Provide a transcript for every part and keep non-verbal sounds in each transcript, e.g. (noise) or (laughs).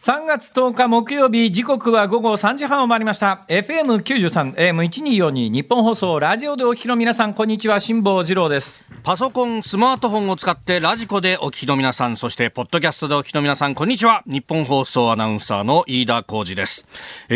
3月10日木曜日時刻は午後3時半を回りました FM93 AM1242 ニッポン放送ラジオでお聞きの皆さんこんにちは辛坊治郎ですパソコン、スマートフォンを使って radiko でお聞きの皆さん、そしてポッドキャストでお聞きの皆さん、こんにちは。ニッポン放送アナウンサーの飯田浩司です。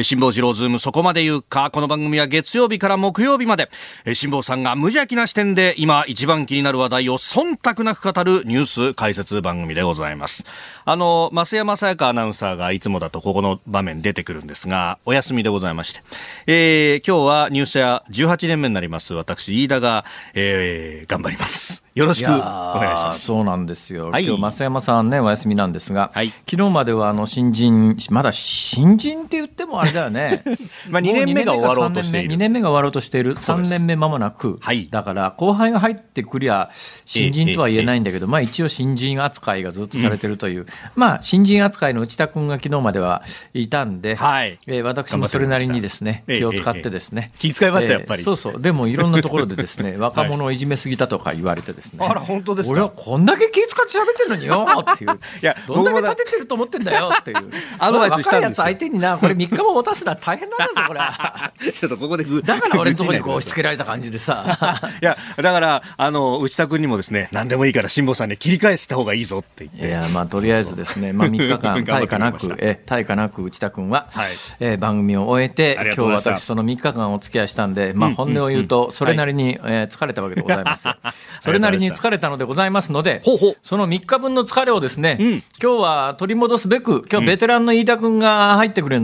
辛坊治郎ズームそこまで言うか、この番組は月曜日から木曜日まで、辛坊さんが無邪気な視点で今一番気になる話題を忖度なく語るニュース解説番組でございます。あの、増山さやかアナウンサーがいつもだとここの場面出てくるんですが、お休みでございまして、えー、今日は入社18年目になります、私、飯田が、えー、頑張ります。よろしくお願いします。そうなんですよ。はい、今日増山さんねお休みなんですが、はい、昨日まではあの新人まだ新人って言ってもあれだよね。(laughs) まあ2年目が終わろうとしている。2年目が終わろうとしている。3年目まもなく。はい、だから後輩が入ってくりゃ新人とは言えないんだけど、まあ一応新人扱いがずっとされてるという、うん、まあ新人扱いの内田君が昨日まではいたんで、はい、えー、私もそれなりにですね気を使ってですね。気遣いましたやっぱり。そうそう。でもいろんなところでですね (laughs) 若者をいじめすぎたとか言われてですね。あら本当です俺はこんだけ気使って喋ってるのによっていう。(laughs) いやどんだけ立ててると思ってんだよっていう。(laughs) アドバイスしたんです相手になこれ3日も持たすのは大変なんだぞこれ。(laughs) ちょっとここでだから俺のところにこう押し付けられた感じでさ。いやだからあの内田君にもですね何でもいいから辛坊さんに切り返した方がいいぞって言って。いやまあとりあえずですねまあ3日間対価なくえ対価なく内田君は、はい。えー、番組を終えて今日私その3日間お付き合いしたんでまあ本音を言うとそれなりに、えー、疲れたわけでございますそれなりに疲れたのでございますのでその3日分の疲れをですね、うん、今日は取り戻すべく今日ベテランの飯田君が入ってくれ,、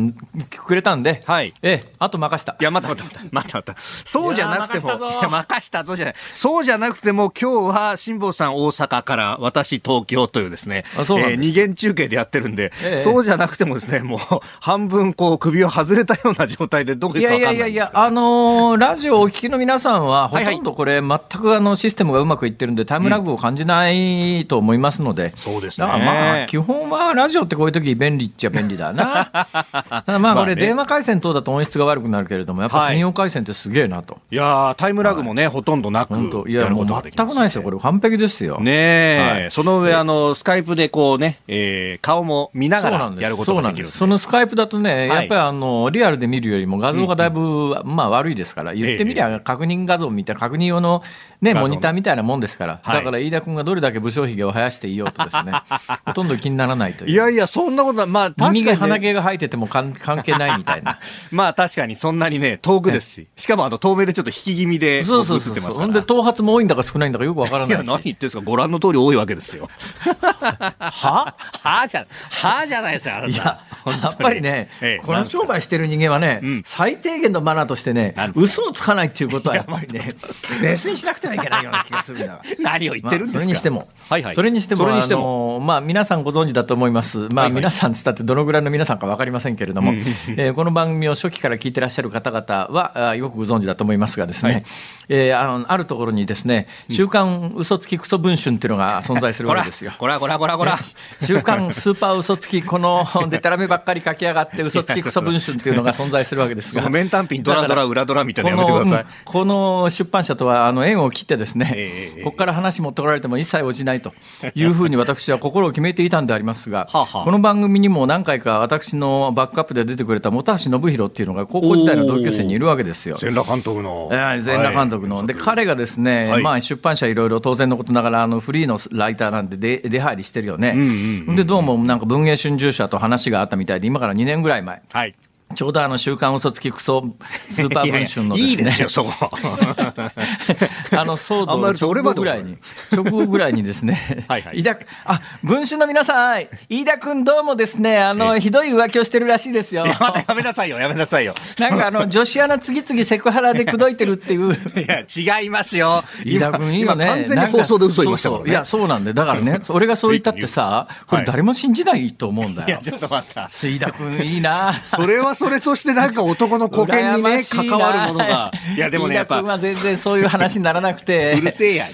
くれたんで、はい、ええあと任した。いやまたまたまたまたまた。そうじゃなくてもいや任したぞじゃない。そうじゃなくても今日は辛坊さん大阪から私東京というですねあそうえー、二元中継でやってるんで、ええ、そうじゃなくてもですねもう半分こう首を外れたような状態でどこ行くか分かんないんですいやいやいやあのー、ラジオをお聞きの皆さんはほとんどこれ、全くあのシステムがうまくいってるんでタイムラグを感じないと思いますので、そうですね。まあ、基本はラジオってこういう時便利っちゃ便利だな。(laughs) ただまあ、これ電話回線等だと音質が悪くなるけれども、やっぱ専用回線ってすげえなと。いやタイムラグもね、ほとんどなく。いや、もう全くないですよ。これ完璧ですよ。ねえ、その上、あの、スカイプでこうね、えー、顔も見ながらやることができる。そのスカイプだとね、やっぱりあの、リアルで見るよりも画像がだいぶ、まあ悪いですから、言ってみりゃ確認画像みたいな、確認用のね、モニターみたいなもんですから。だから飯田君がどれだけ武将髭を生やしていようとですね、(laughs) ほとんど気にならないという。いやいや、そんなことまあ、耳毛、鼻毛が生えてても関係ないみたいな。(laughs) まあ、確かにそんなにね、遠くですし、しかもあの透明でちょっと引き気味で、そうそうそうほんで、頭髪も多いんだか少ないんだかよくわからないいや、何言ってんですか、ご覧の通り多いわけですよ。(laughs) は？はじゃ、はじゃないですよ、いや、やっぱりね、この商売してる人間はね、最低限のマナーとしてね、嘘をつかないっていうことはやっぱりね、ベースにしなくてはいけないような気がする (laughs) 何を言ってるんですか、それにしても、はいはい、それにしても、あのまあ、皆さんご存知だと思います、まあ、皆さんつったってどのぐらいの皆さんか分かりませんけれども、えー、この番組を初期から聞いてらっしゃる方々はよくご存知だと思いますがですね、はい、えー、あのあるところにですね「週刊嘘つきクソ文春」っていうのが存在するわけですよ。こらこらこらこら週刊スーパー嘘つきこのでたらめばっかり書き上がって嘘つきクソ文春っていうのが (laughs) (laughs) (laughs) 存在するわけですが。面単品ドラドラ裏ドラみたいなやめてくださいこの出版社とはあの縁を切ってですね、えー、ここから話持ってこられても一切応じないというふうに私は心を決めていたんでありますが、はあ、この番組にも何回か私のバックアップで出てくれた本橋信弘っていうのが高校時代の同級生にいるわけですよ。全裸監督の。えー、全裸監督の。はい、で彼がですね、はい、まあ、出版社いろいろ当然のことながらあのフリーのライターなんで出出入りしてるよね。うんうんうん、でどうもなんか文藝春秋社と話があったみたいで今から2年ぐらい前。はいちょうどあの週刊嘘つきクソスーパー文春のですね。いいですよ、そこ。(laughs) あの騒動の直後ぐらいに、直後ぐらいにですね、はいはい、飯田、あ、文春の皆さん、飯田君どうもですね、あの、ひどい浮気をしてるらしいですよ。またやめなさいよ、やめなさいよ。なんかあの、女子アナ次々セクハラで口説いてるっていう。(laughs) いや、違いますよ。飯田君今ね、完全に放送で嘘言いましたもんね。いや、そうなんで、だからね、俺がそう言ったってさ、これ誰も信じないと思うんだよ。いや、ちょっと待った。飯田君いいな。それはそれとしてなんか男の保険にね、関わるものが。(laughs) いや、でもね、やっぱ。は全然そういう話にならなくて。うるせえや。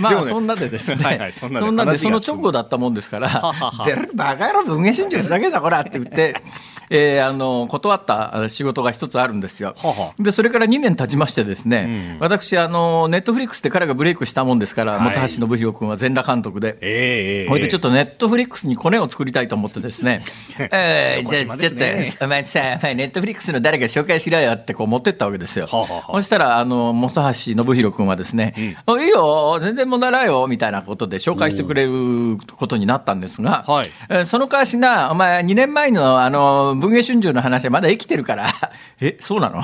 まあ、そんなでですね。そんなで、その直後だったもんですから、出るバカ野郎文藝春秋ふざけたこらって言って、(laughs) えー、あの断った仕事が一つあるんですよ。ははでそれから2年経ちましてですね、うん、私あのネットフリックスで彼がブレイクしたもんですから、はい、本橋信弘君は全裸監督で、えー、これでちょっとネットフリックスにコネを作りたいと思ってですね、(laughs) えー、じゃあちょっとお前さネットフリックスの誰か紹介しろよってこう持ってったわけですよ。ははそしたらあの本橋信弘君はですね、うん、いいよ全然問題ないよみたいなことで紹介してくれることになったんですが、はい、えー、その代わしなお前2年前のあの文藝春秋の話はまだ生きてるから (laughs) えそうなの？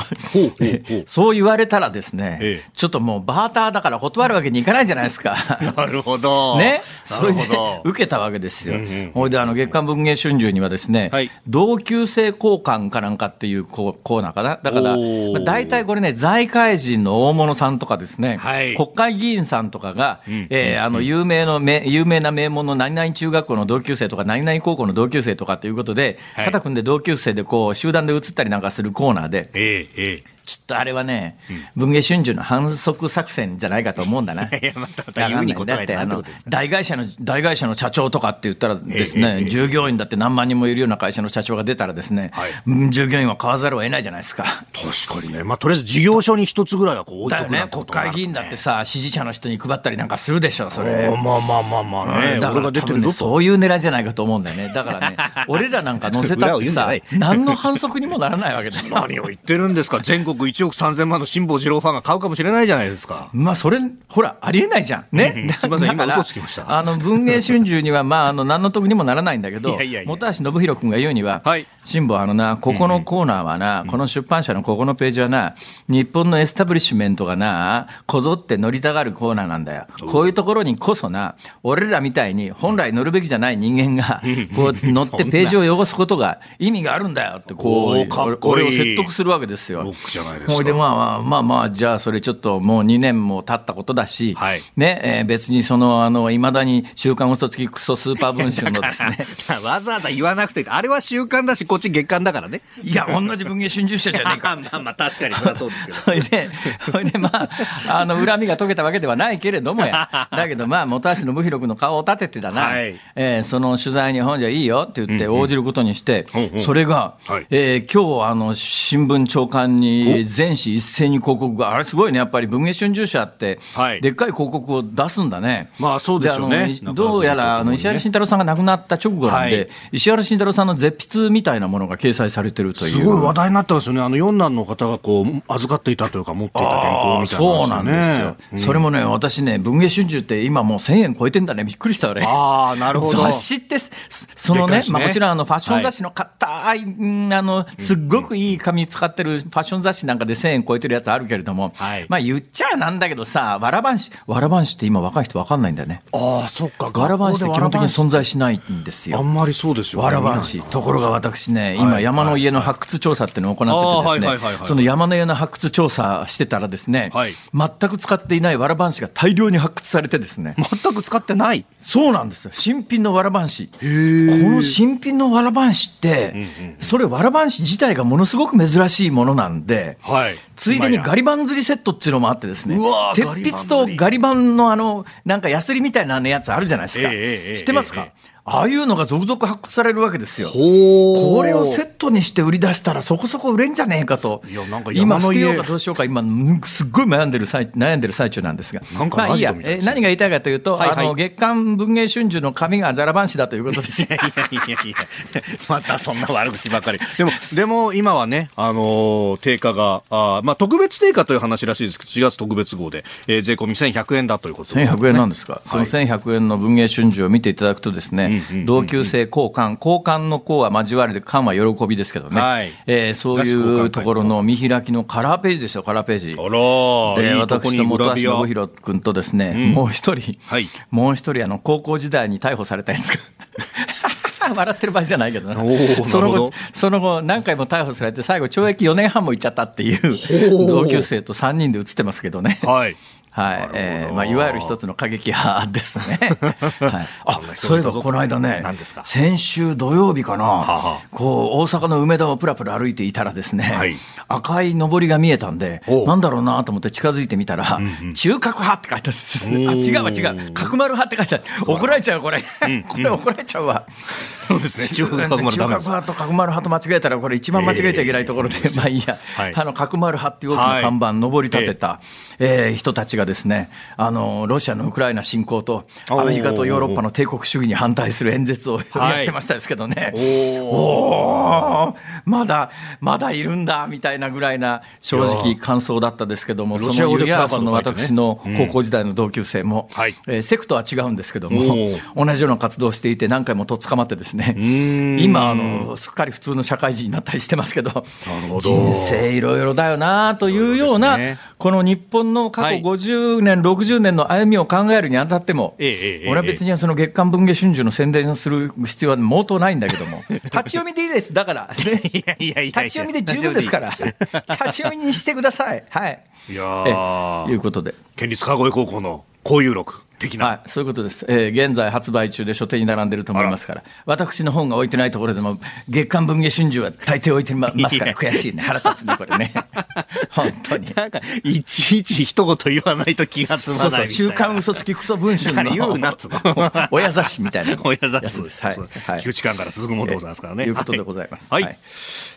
そう言われたらですね、ええ、ちょっともうバーターだから断るわけにいかないじゃないですか。(laughs) なるほど。ね、それで受けたわけですよ。ほ、いであの月刊文藝春秋にはですね、はい、同級生交換かなんかっていうコーナーかな。だから、まあ、大体これね財界人の大物さんとかですね、はい、国会議員さんとかが、うん、えー、あの有名の有名な名門の何々中学校の同級生とか何々高校の同級生とかということで、肩組んで同級生でこう集団で写ったりなんかするコーナーで、ええええきっとあれはね、文藝春秋の反則作戦じゃないかと思うんだな。(laughs) いやまただってあの大会社の大会社の社長とかって言ったらですね、従業員だって何万人もいるような会社の社長が出たらですね、従業員は買わざるを得ないじゃないですか。確かにね、まあとりあえず事業所に一つぐらいはこう置いとくね。国会議員だってさ支持者の人に配ったりなんかするでしょそれ。まあまあまあまあね。だから多分ねそういう狙いじゃないかと思うんだよね。だからね、俺らなんか載せたってさ、何の反則にもならないわけだよ。(laughs) 何を言ってるんですか。全国1億3000万の辛坊治郎ファンが買うかもしれないじゃないですか。まあ、それ、ほら、ありえないじゃん。ね。うんうん、すみません、今嘘つきました。あの、文藝春秋には、まあ、あの、何の得にもならないんだけど、本橋信宏君が言うには、はい、辛坊、あのな、ここのコーナーはな、うん、この出版社のここのページはな、日本のエスタブリッシュメントがな、こぞって乗りたがるコーナーなんだよ。こういうところにこそな、俺らみたいに本来乗るべきじゃない人間が、こう乗って (laughs) ページを汚すことが意味があるんだよって、こう、俺を説得するわけですよ。ほいで、まあまあまあまあ、じゃあそれちょっともう2年も経ったことだし、はい、ね、えー、別にその、あの、いまだに週刊嘘つきクソスーパー文春のですね。(laughs) わざわざ言わなくて、あれは週刊だし、こっち月刊だからね。いや、同じ文藝春秋社じゃねえか。(laughs) まあまあ、確かにそりゃそうですけど。(laughs) ほいで、ほいで、まあ、あの、恨みが解けたわけではないけれどもや。だけど、まあ、本橋信弘君の顔を立ててだな、はい、えー、その取材に本じゃいいよって言って応じることにして、うんうん、それが、はい、えー、今日、あの、新聞長官に全紙一斉に広告が、あれすごいね、やっぱり文藝春秋社って、でっかい広告を出すんだね。まあ、そうですよね。どうやら、あの、石原慎太郎さんが亡くなった直後なんで、はい、石原慎太郎さんの絶筆みたいなものが掲載されてるという。すごい話題になってますよね。あの、四男の方がこう、預かっていたというか、持っていた原稿みたいな、ね、そうなんですよ。うん、それもね、私ね、文藝春秋って今もう1000円超えてんだね。びっくりしたあれ。ああ、なるほど。雑誌って、そのね、ねまあもちろんあの、ファッション雑誌の硬い、はい、あの、すっごくいい紙使ってるファッション雑誌なんかで1000円超えてるやつあるけれども、はい、まあ言っちゃなんだけどさ、わらばんし、わらばんしって今若い人わかんないんだよね。ああ、そっか。わらばんしって基本的に存在しないんですよ。あんまりそうですよ、ね。わらばんし。ところが私ね、今山の家の発掘調査っていうのを行っててですね、その山の家の発掘調査してたらですね、はい、全く使っていないわらばんしが大量に発掘されてですね。全く使ってない？そうなんですよ。新品のわらばんし。この新品のわらばんしって、それわらばんし自体がものすごく珍しいものなんで、はい、ついでにガリバン釣りセットっていうのもあってですね、鉄筆とガリバンのあの、なんかヤスリみたいなやつあるじゃないですか。知ってますか、ああいうのが続々発掘されるわけですよ。これをセットにして売り出したらそこそこ売れんじゃねえかと。いやなんか今捨てようかどうしようか今すっごい悩んでる最悩んでる最中なんですが。まあいいや。え何が言いたいかというと、はいはい、あの月刊文藝春秋の紙がざらばんしだということです。いやいやいやいやまたそんな悪口ばかり。でもでも今はねあの定価があまあ特別定価という話らしいですけど4月特別号で、えー、税込み1100円だということで、ね。1100円なんですか？はい、その1100円の文藝春秋を見ていただくとですね。同級生交換、交換の交は交わりで、換は喜びですけどね、はい、えー、そういうところの見開きのカラーページですよ、カラーページ。で、私と本橋信弘君とですね、うん、もう一人、はい、もう一人、あの高校時代に逮捕されたやつが。(laughs) 笑ってる場合じゃないけどその後その後何回も逮捕されて最後懲役4年半もいっちゃったっていう同級生と3人で写ってますけどね、はい、はい、えー、まあいわゆる一つの過激派ですね。(laughs) はい、あ、そういえばこの間ね、先週土曜日かな、ははこう大阪の梅田をプラプラ歩いていたらですね、はい、赤い上りが見えたんで、なんだろうなと思って近づいてみたら、うんうん、中核派って書いてあるんです。ね。あ、違うわ違う、角丸派って書いてある。怒られちゃうこれ、(laughs) これ怒られちゃうわ。そうですね。(laughs) 中核派と角丸派と間違えたらこれ一番間違えちゃいけないところで、えー、まあいいや、はい、あの角丸派っていう大きな看板、上り立てた、えー、人たちがですね。あのロシアのウクライナ侵攻とアメリカとヨーロッパの帝国主義に反対する演説をやってましたですけどね、はい、おおまだまだいるんだみたいなぐらいな正直感想だったですけどもそのユリアーソンの私の高校時代の同級生も、うん、えー、セクトは違うんですけども同じような活動をしていて何回もとっ捕まってですね今あのすっかり普通の社会人になったりしてますけど人生いろいろだよなというような、ね、この日本の過去50年、はい、60年の歩みを考えるにあたっても、ええ、俺は別にその月刊文藝春秋の宣伝する必要は毛頭ないんだけども、(laughs) 立ち読みでいいです、だから、ね、いやいや立ち読みで十分ですから、立ち読みにしてください。はい、い。やいうことで。県立川越高校の交友録。的な、はい、そういうことです、えー、現在発売中で書店に並んでると思いますから。私の本が置いてないところでも月刊文藝春秋は大抵置いてますから悔しいね。腹立つねこれね。(laughs) 本当に。なんかいちいち一言言わないと気が済まないそうそう週刊嘘つきクソ文春の。言うなっつの親雑誌みたいな。親雑誌です、はい。はい、休止間から続くものでございますからね、いうことでございます、はい、はい、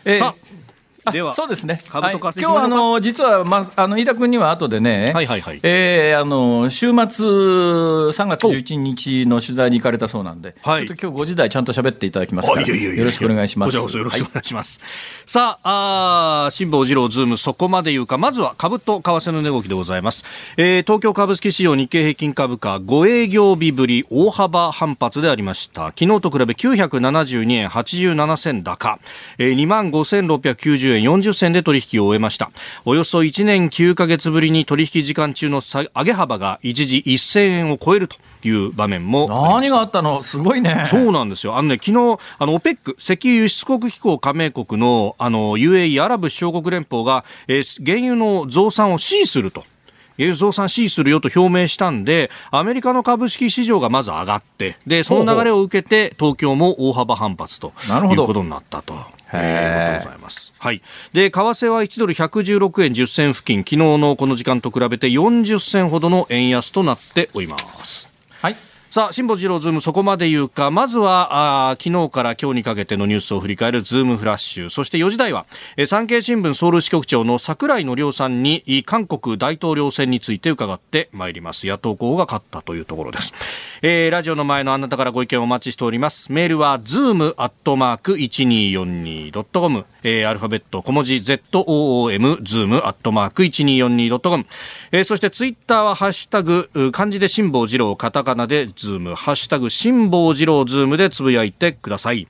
えー、さあではそうですね、株と今日はあの実は、まあ、あの飯田君には後でね、はいはいはい。えー、あの週末、3月11日の取材に行かれたそうなんで、はい、ちょっと今日5時台、ちゃんと喋っていただきますから、よろしくお願いします。こちらこそよろしくお願いします。はい、さあ、あ辛坊治郎ズーム、そこまで言うか、まずは株と為替の値動きでございます。えー、東京株式市場日経平均株価、5営業日ぶり、大幅反発でありました。昨日と比べ972円87銭高、えー、2万5690円円40銭で取引を終えましたおよそ1年9ヶ月ぶりに取引時間中の上げ幅が一時1000円を超えるという場面も何があったの？すごいね。そうなんですよ。あのね、昨日、あの、オペック、石油輸出国機構加盟国の、あの、UAE アラブ首長国連邦が、えー、原油の増産を支持すると。原油増産支持するよと表明したんで、アメリカの株式市場がまず上がって、で、その流れを受けて、東京も大幅反発ということになったと。えー、ございます。はい。で、為替は1ドル116円10銭付近、昨日のこの時間と比べて40銭ほどの円安となっております。さあ、辛坊治郎ズームそこまで言うか、まずは、あ昨日から今日にかけてのニュースを振り返るズームフラッシュ。そして4時台は、え産経新聞ソウル支局長の桜井紀雄さんに、韓国大統領選について伺ってまいります。野党候補が勝ったというところです。えー、ラジオの前のあなたからご意見をお待ちしております。メールは、ズームアットマーク 1242.com、えー、アルファベット小文字 ZOOM、ズームアットマーク 1242.com、えー、そしてツイッターはハッシュタグ、漢字で辛坊治郎、カタカナでズズーム、ハッシュタグ、辛坊治郎ズームでつぶやいてください。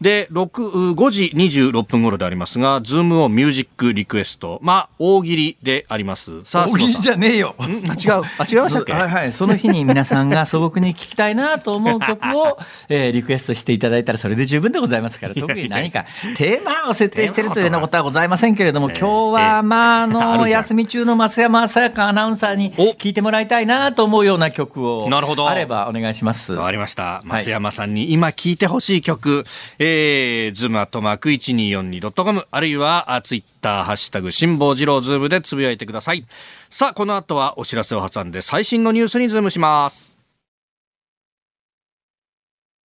で、6、5時26分頃でありますが、ズームをミュージックリクエスト。まあ、大喜利であります。さあ、大喜利じゃねえよ。あ、違う。あ、違いましたっけ？はいはい。その日に皆さんが素朴に聴きたいなと思う曲を、(laughs) えー、リクエストしていただいたらそれで十分でございますから、特に何かテーマを設定しているというようなことはございませんけれども、今日は、まあ、あの、休み中の増山さやかアナウンサーに聴いてもらいたいなと思うような曲を、なるほど。あればお願いします。わかりました。増山さんに今聴いてほしい曲、えー、ズームアットマーク 1242.com あるいはツイッターハッシュタグ辛坊治郎ズームでつぶやいてください。さあこの後はお知らせを挟んで最新のニュースにズームします。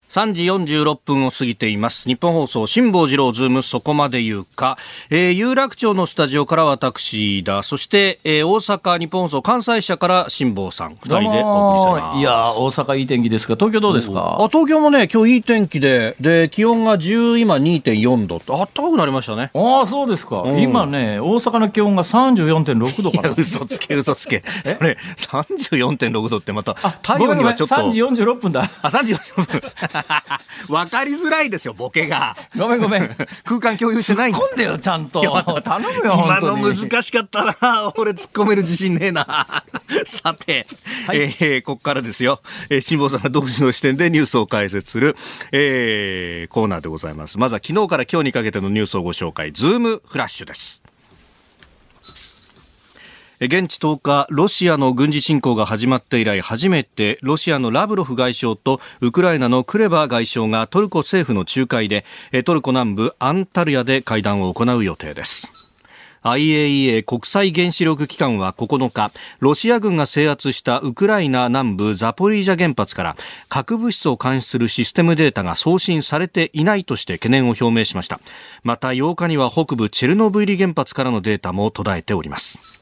3時46分を過ぎています。ニッポン放送、辛坊治郎ズーム、そこまで言うか。えー、有楽町のスタジオから私飯田。そして、えー、大阪、ニッポン放送、関西支社から辛坊さん、二人でお送りしてます。いや大阪いい天気ですが、東京どうですか？あ、東京もね、今日いい天気で、で、気温が10、今2.4度あったかくなりましたね。ああ、そうですか、うん。今ね、大阪の気温が34.6度かな。嘘つけ、嘘つけ。それ、34.6度ってまた、太陽にはちょっと。3時46分だ。あ、3時46分。(laughs) わかりづらいですよ、ボケが。ごめんごめん。空間共有してないん突っ込んでよ、ちゃんと。頼むよ、今の難しかったな。俺突っ込める自信ねえな。(laughs) さて、はい、えー、ここからですよ。えー、辛坊さんが独自の視点でニュースを解説する、えー、コーナーでございます。まずは昨日から今日にかけてのニュースをご紹介。ズームフラッシュです。現地10日、ロシアの軍事侵攻が始まって以来初めてロシアのラブロフ外相とウクライナのクレバ外相がトルコ政府の仲介でトルコ南部アンタルヤで会談を行う予定です。IAEA 国際原子力機関は9日ロシア軍が制圧したウクライナ南部ザポリージャ原発から核物質を監視するシステムデータが送信されていないとして懸念を表明しましたまた8日には北部チェルノブイリ原発からのデータも途絶えております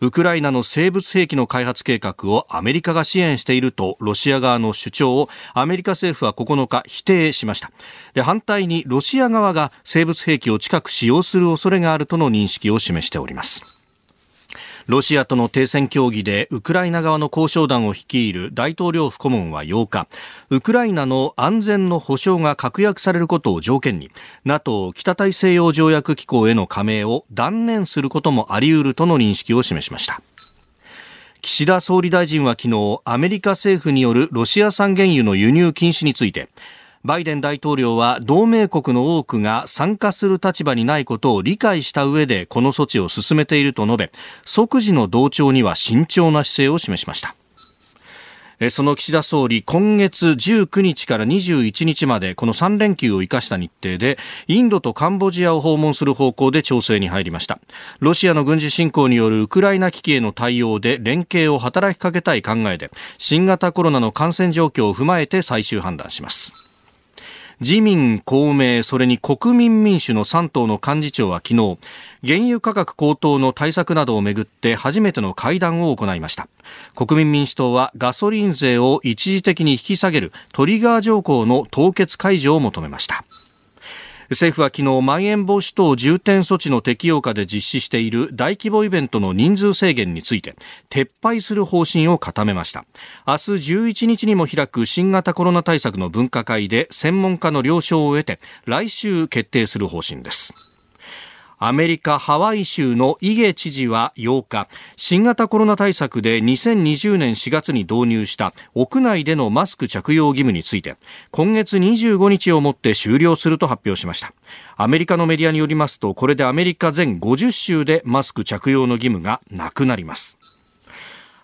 ウクライナの生物兵器の開発計画をアメリカが支援しているとロシア側の主張をアメリカ政府は9日否定しました。で反対にロシア側が生物兵器を近く使用する恐れがあるとの認識を示しております。ロシアとの停戦協議でウクライナ側の交渉団を率いる大統領府顧問は8日ウクライナの安全の保障が確約されることを条件に NATO 北大西洋条約機構への加盟を断念することもあり得るとの認識を示しました。岸田総理大臣は昨日アメリカ政府によるロシア産原油の輸入禁止についてバイデン大統領は同盟国の多くが参加する立場にないことを理解した上でこの措置を進めていると述べ即時の同調には慎重な姿勢を示しましたその岸田総理、今月19日から21日まで、この3連休を生かした日程で、インドとカンボジアを訪問する方向で調整に入りました。ロシアの軍事侵攻によるウクライナ危機への対応で連携を働きかけたい考えで、新型コロナの感染状況を踏まえて最終判断します。自民、公明、それに国民民主の3党の幹事長は昨日、原油価格高騰の対策などをめぐって初めての会談を行いました。国民民主党はガソリン税を一時的に引き下げるトリガー条項の凍結解除を求めました。政府は昨日まん延防止等重点措置の適用下で実施している大規模イベントの人数制限について撤廃する方針を固めました。明日11日にも開く新型コロナ対策の分科会で専門家の了承を得て来週決定する方針です。アメリカ・ハワイ州のイゲ知事は8日新型コロナ対策で2020年4月に導入した屋内でのマスク着用義務について今月25日をもって終了すると発表しました。アメリカのメディアによりますとこれでアメリカ全50州でマスク着用の義務がなくなります。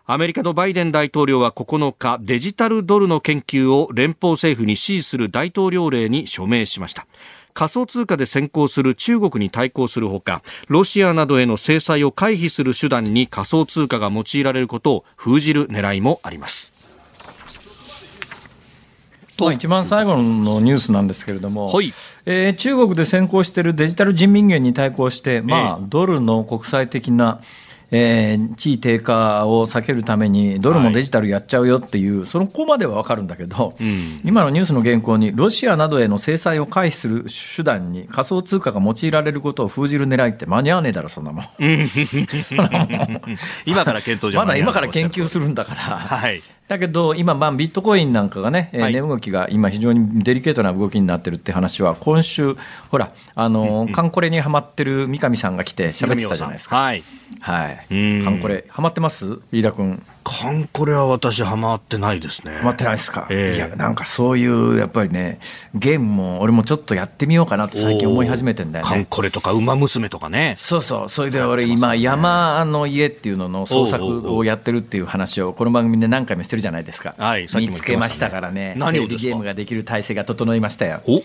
アメリカのバイデン大統領は9日デジタルドルの研究を連邦政府に指示する大統領令に署名しました。仮想通貨で先行する中国に対抗するほかロシアなどへの制裁を回避する手段に仮想通貨が用いられることを封じる狙いもあります。まあ、一番最後のニュースなんですけれども、はい、えー、中国で先行しているデジタル人民元に対抗して、まあ、ドルの国際的なえー、地位低下を避けるために、ドルもデジタルやっちゃうよっていう、はい、そのこまでは分かるんだけど、うん、今のニュースの原稿に、ロシアなどへの制裁を回避する手段に仮想通貨が用いられることを封じる狙いって間に合わねえだろ、そんなもん。(laughs) 今から検討まだ今から研究するんだから。はいだけど、今、まあ、ビットコインなんかがね、はい、値動きが今、非常にデリケートな動きになってるって話は、今週、ほら、あの、カンコレにはまってる三上さんが来て喋ってたじゃないですか。はい。はい。カンコレ、はまってます？飯田君。カンコレは私はまってないですね。はまってないですか？えー、いや、なんかそういう、やっぱりね、ゲームも俺もちょっとやってみようかなと最近思い始めてんだよね。カンコレとか、ウマ娘とかね。そうそう。それで俺今、山の家っていうのの創作をやってるっていう話を、この番組で何回もしてるじゃないですか。はい、見つけましたからね。何をゲームができる体制が整いましたよ。お？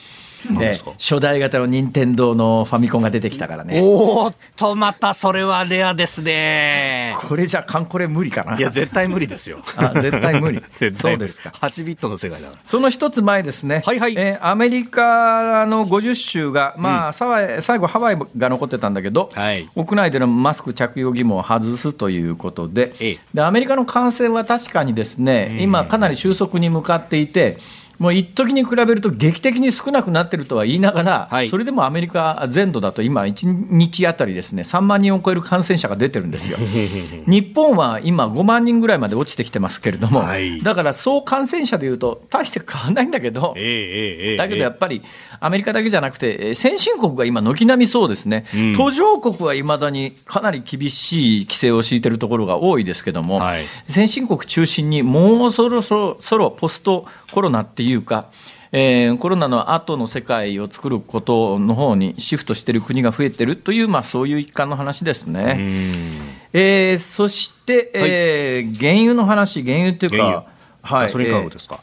で初代型の任天堂のファミコンが出てきたからね。おっとまたそれはレアですね。これじゃカンコレ無理かな？いや絶対無理ですよ。(laughs) あ (laughs) 絶対無理。そうですか。8ビットの世界だその一つ前ですね、はいはい。えー、アメリカの50州が、まあ、うん、最後ハワイが残ってたんだけど、はい、屋内でのマスク着用義務を外すということで。ええ、でアメリカの感染は確かにですね、今かなり収束に向かっていてもう一時に比べると劇的に少なくなってるとは言いながら、はい、それでもアメリカ全土だと今、1日あたりですね3万人を超える感染者が出てるんですよ。(laughs) 日本は今、5万人ぐらいまで落ちてきてますけれども、はい、だから総感染者でいうと、大して変わらないんだけど、えー、だけどやっぱり、アメリカだけじゃなくて、先進国が今、軒並みそうですね、うん、途上国はいまだにかなり厳しい規制を敷いてるところが多いですけども、はい、先進国中心にもうそろそろポストコロナっていうか、えー、コロナの後の世界を作ることの方にシフトしている国が増えてるという、まあ、そういう一環の話ですね。ええー、そして、えー、原油の話、原油っていうか、はい、ガソリン価格ですか？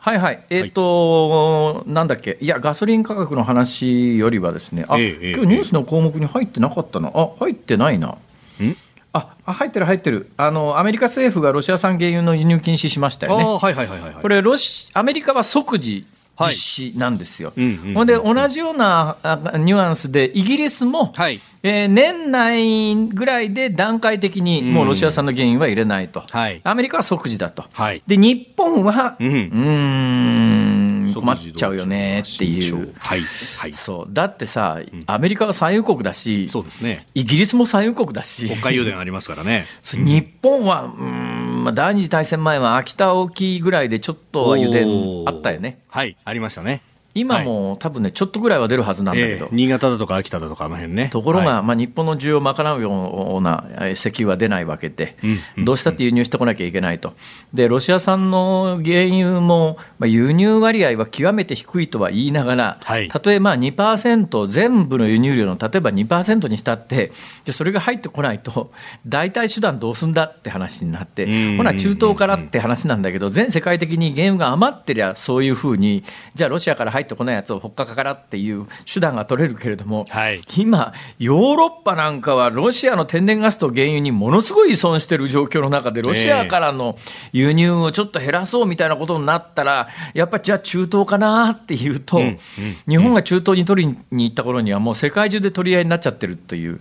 はいはい、えっ、ー、と、はい、なんだっけ、いや、ガソリン価格の話よりはですね、あ、えー、今日ニュースの項目に入ってなかったな、あ入ってないな。あ入ってる入ってる。あのアメリカ政府がロシア産原油の輸入禁止しましたよね。はいはいはいはい、これロシアメリカは即時実施なんですよ。ほんで同じようなニュアンスでイギリスも、はい、えー、年内ぐらいで段階的にもうロシア産の原油は入れないと、はい、アメリカは即時だと、はい、で日本は、うん、うん困っちゃうよねっていう、はいはい、そう。だってさ、アメリカは産油国だし、そうですね、イギリスも産油国だし、国家油田ありますからね。日本は、うんまあ、第二次大戦前は秋田沖ぐらいでちょっと油田あったよね。はいありましたね。今も、はい、多分ね、ちょっとぐらいは出るはずなんだけど、えー、新潟だとか秋田だとか、あの辺ね。ところが、はい、まあ、日本の需要を賄うような石油は出ないわけで、うん、どうしたって輸入してこなきゃいけないと、でロシア産の原油も、まあ、輸入割合は極めて低いとは言いながら、はい、たとえまあ2%、全部の輸入量の例えば2%にしたって、でそれが入ってこないと、(laughs) 代替手段どうすんだって話になって、ほな、中東からって話なんだけど、全世界的に原油が余ってりゃ、そういうふうに、じゃあ、ロシアから入ってこないやつをほっかかからっていう手段が取れるけれども、はい、今、ヨーロッパなんかはロシアの天然ガスと原油にものすごい依存している状況の中で、ロシアからの輸入をちょっと減らそうみたいなことになったら、やっぱじゃあ中東かなっていうと、うんうん、日本が中東に取りに行った頃には、もう世界中で取り合いになっちゃってるという。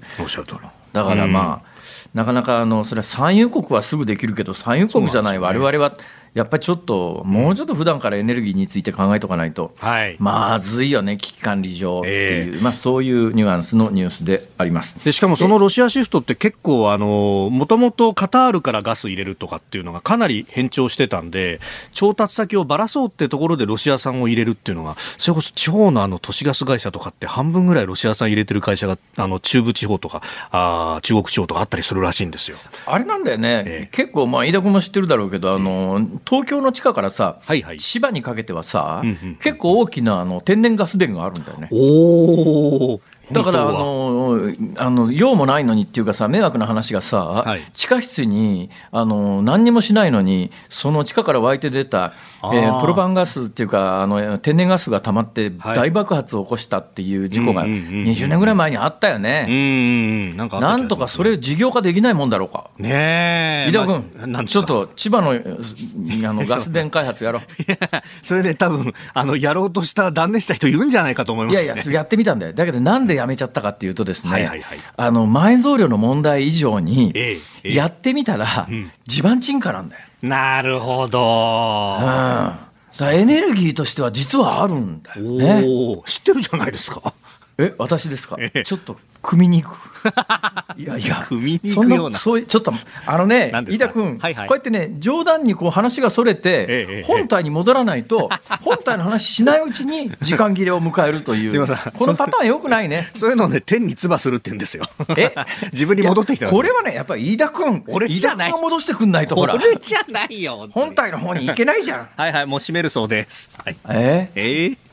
だからまあ、なかなかあのそれは産油国はすぐできるけど産油国じゃない我々はやっぱりちょっと、もうちょっと普段からエネルギーについて考えとかないと、はい、まずいよね、危機管理上っていう、えー、まあ、そういうニュアンスのニュースであります。でしかもそのロシアシフトって結構、もともとカタールからガス入れるとかっていうのがかなり変調してたんで、調達先をばらそうってところでロシア産を入れるっていうのが、それこそ地方のあの都市ガス会社とかって半分ぐらいロシア産入れてる会社が、あの中部地方とかあ、中国地方とかあったりするらしいんですよ。あれなんだよね、えー、結構、まあ、飯田君も知ってるだろうけど、あの東京の地下からさ、はいはい、千葉にかけてはさ、うんうん、結構大きなあの天然ガス田があるんだよね。おだからあのあの用もないのにっていうかさ迷惑な話がさ、はい、地下室にあの何にもしないのにその地下から湧いて出た、えー、プロパンガスっていうかあの天然ガスが溜まって大爆発を起こしたっていう事故が20年ぐらい前にあったよね。なんとかそれ事業化できないもんだろうか。ねえ。井田君、まあ、ちょっと千葉のあの (laughs) ガス田開発やろう。それで多分あのやろうとした断念した人いるんじゃないかと思います、ね、いやいややってみたんだよ。だけどなんでやめちゃったかっていうとですね、はいはいはい、あの埋蔵量の問題以上に、ええ、やってみたら、地盤沈下なんだよ。なるほど。うん、エネルギーとしては実はあるんだよね。知ってるじゃないですか。え、私ですか、ええ、ちょっと組みに行く。(laughs) いやいや、組みに行くような。そういう、ちょっと、あのね、飯田君、はいはい、こうやってね、冗談にこう話がそれて、え、本体に戻らないと、(laughs) 本体の話しないうちに時間切れを迎えるという、このパターンよくないね。そういうのをね、天に唾するって言うんですよ。え？(laughs) 自分に戻ってきたこれはね、やっぱり飯田君、俺じゃない。戻してくんないと、ほら。俺じゃないよ。本体の方に行けないじゃん。はいはい、もう閉めるそうです。はい、え？ー、え？ー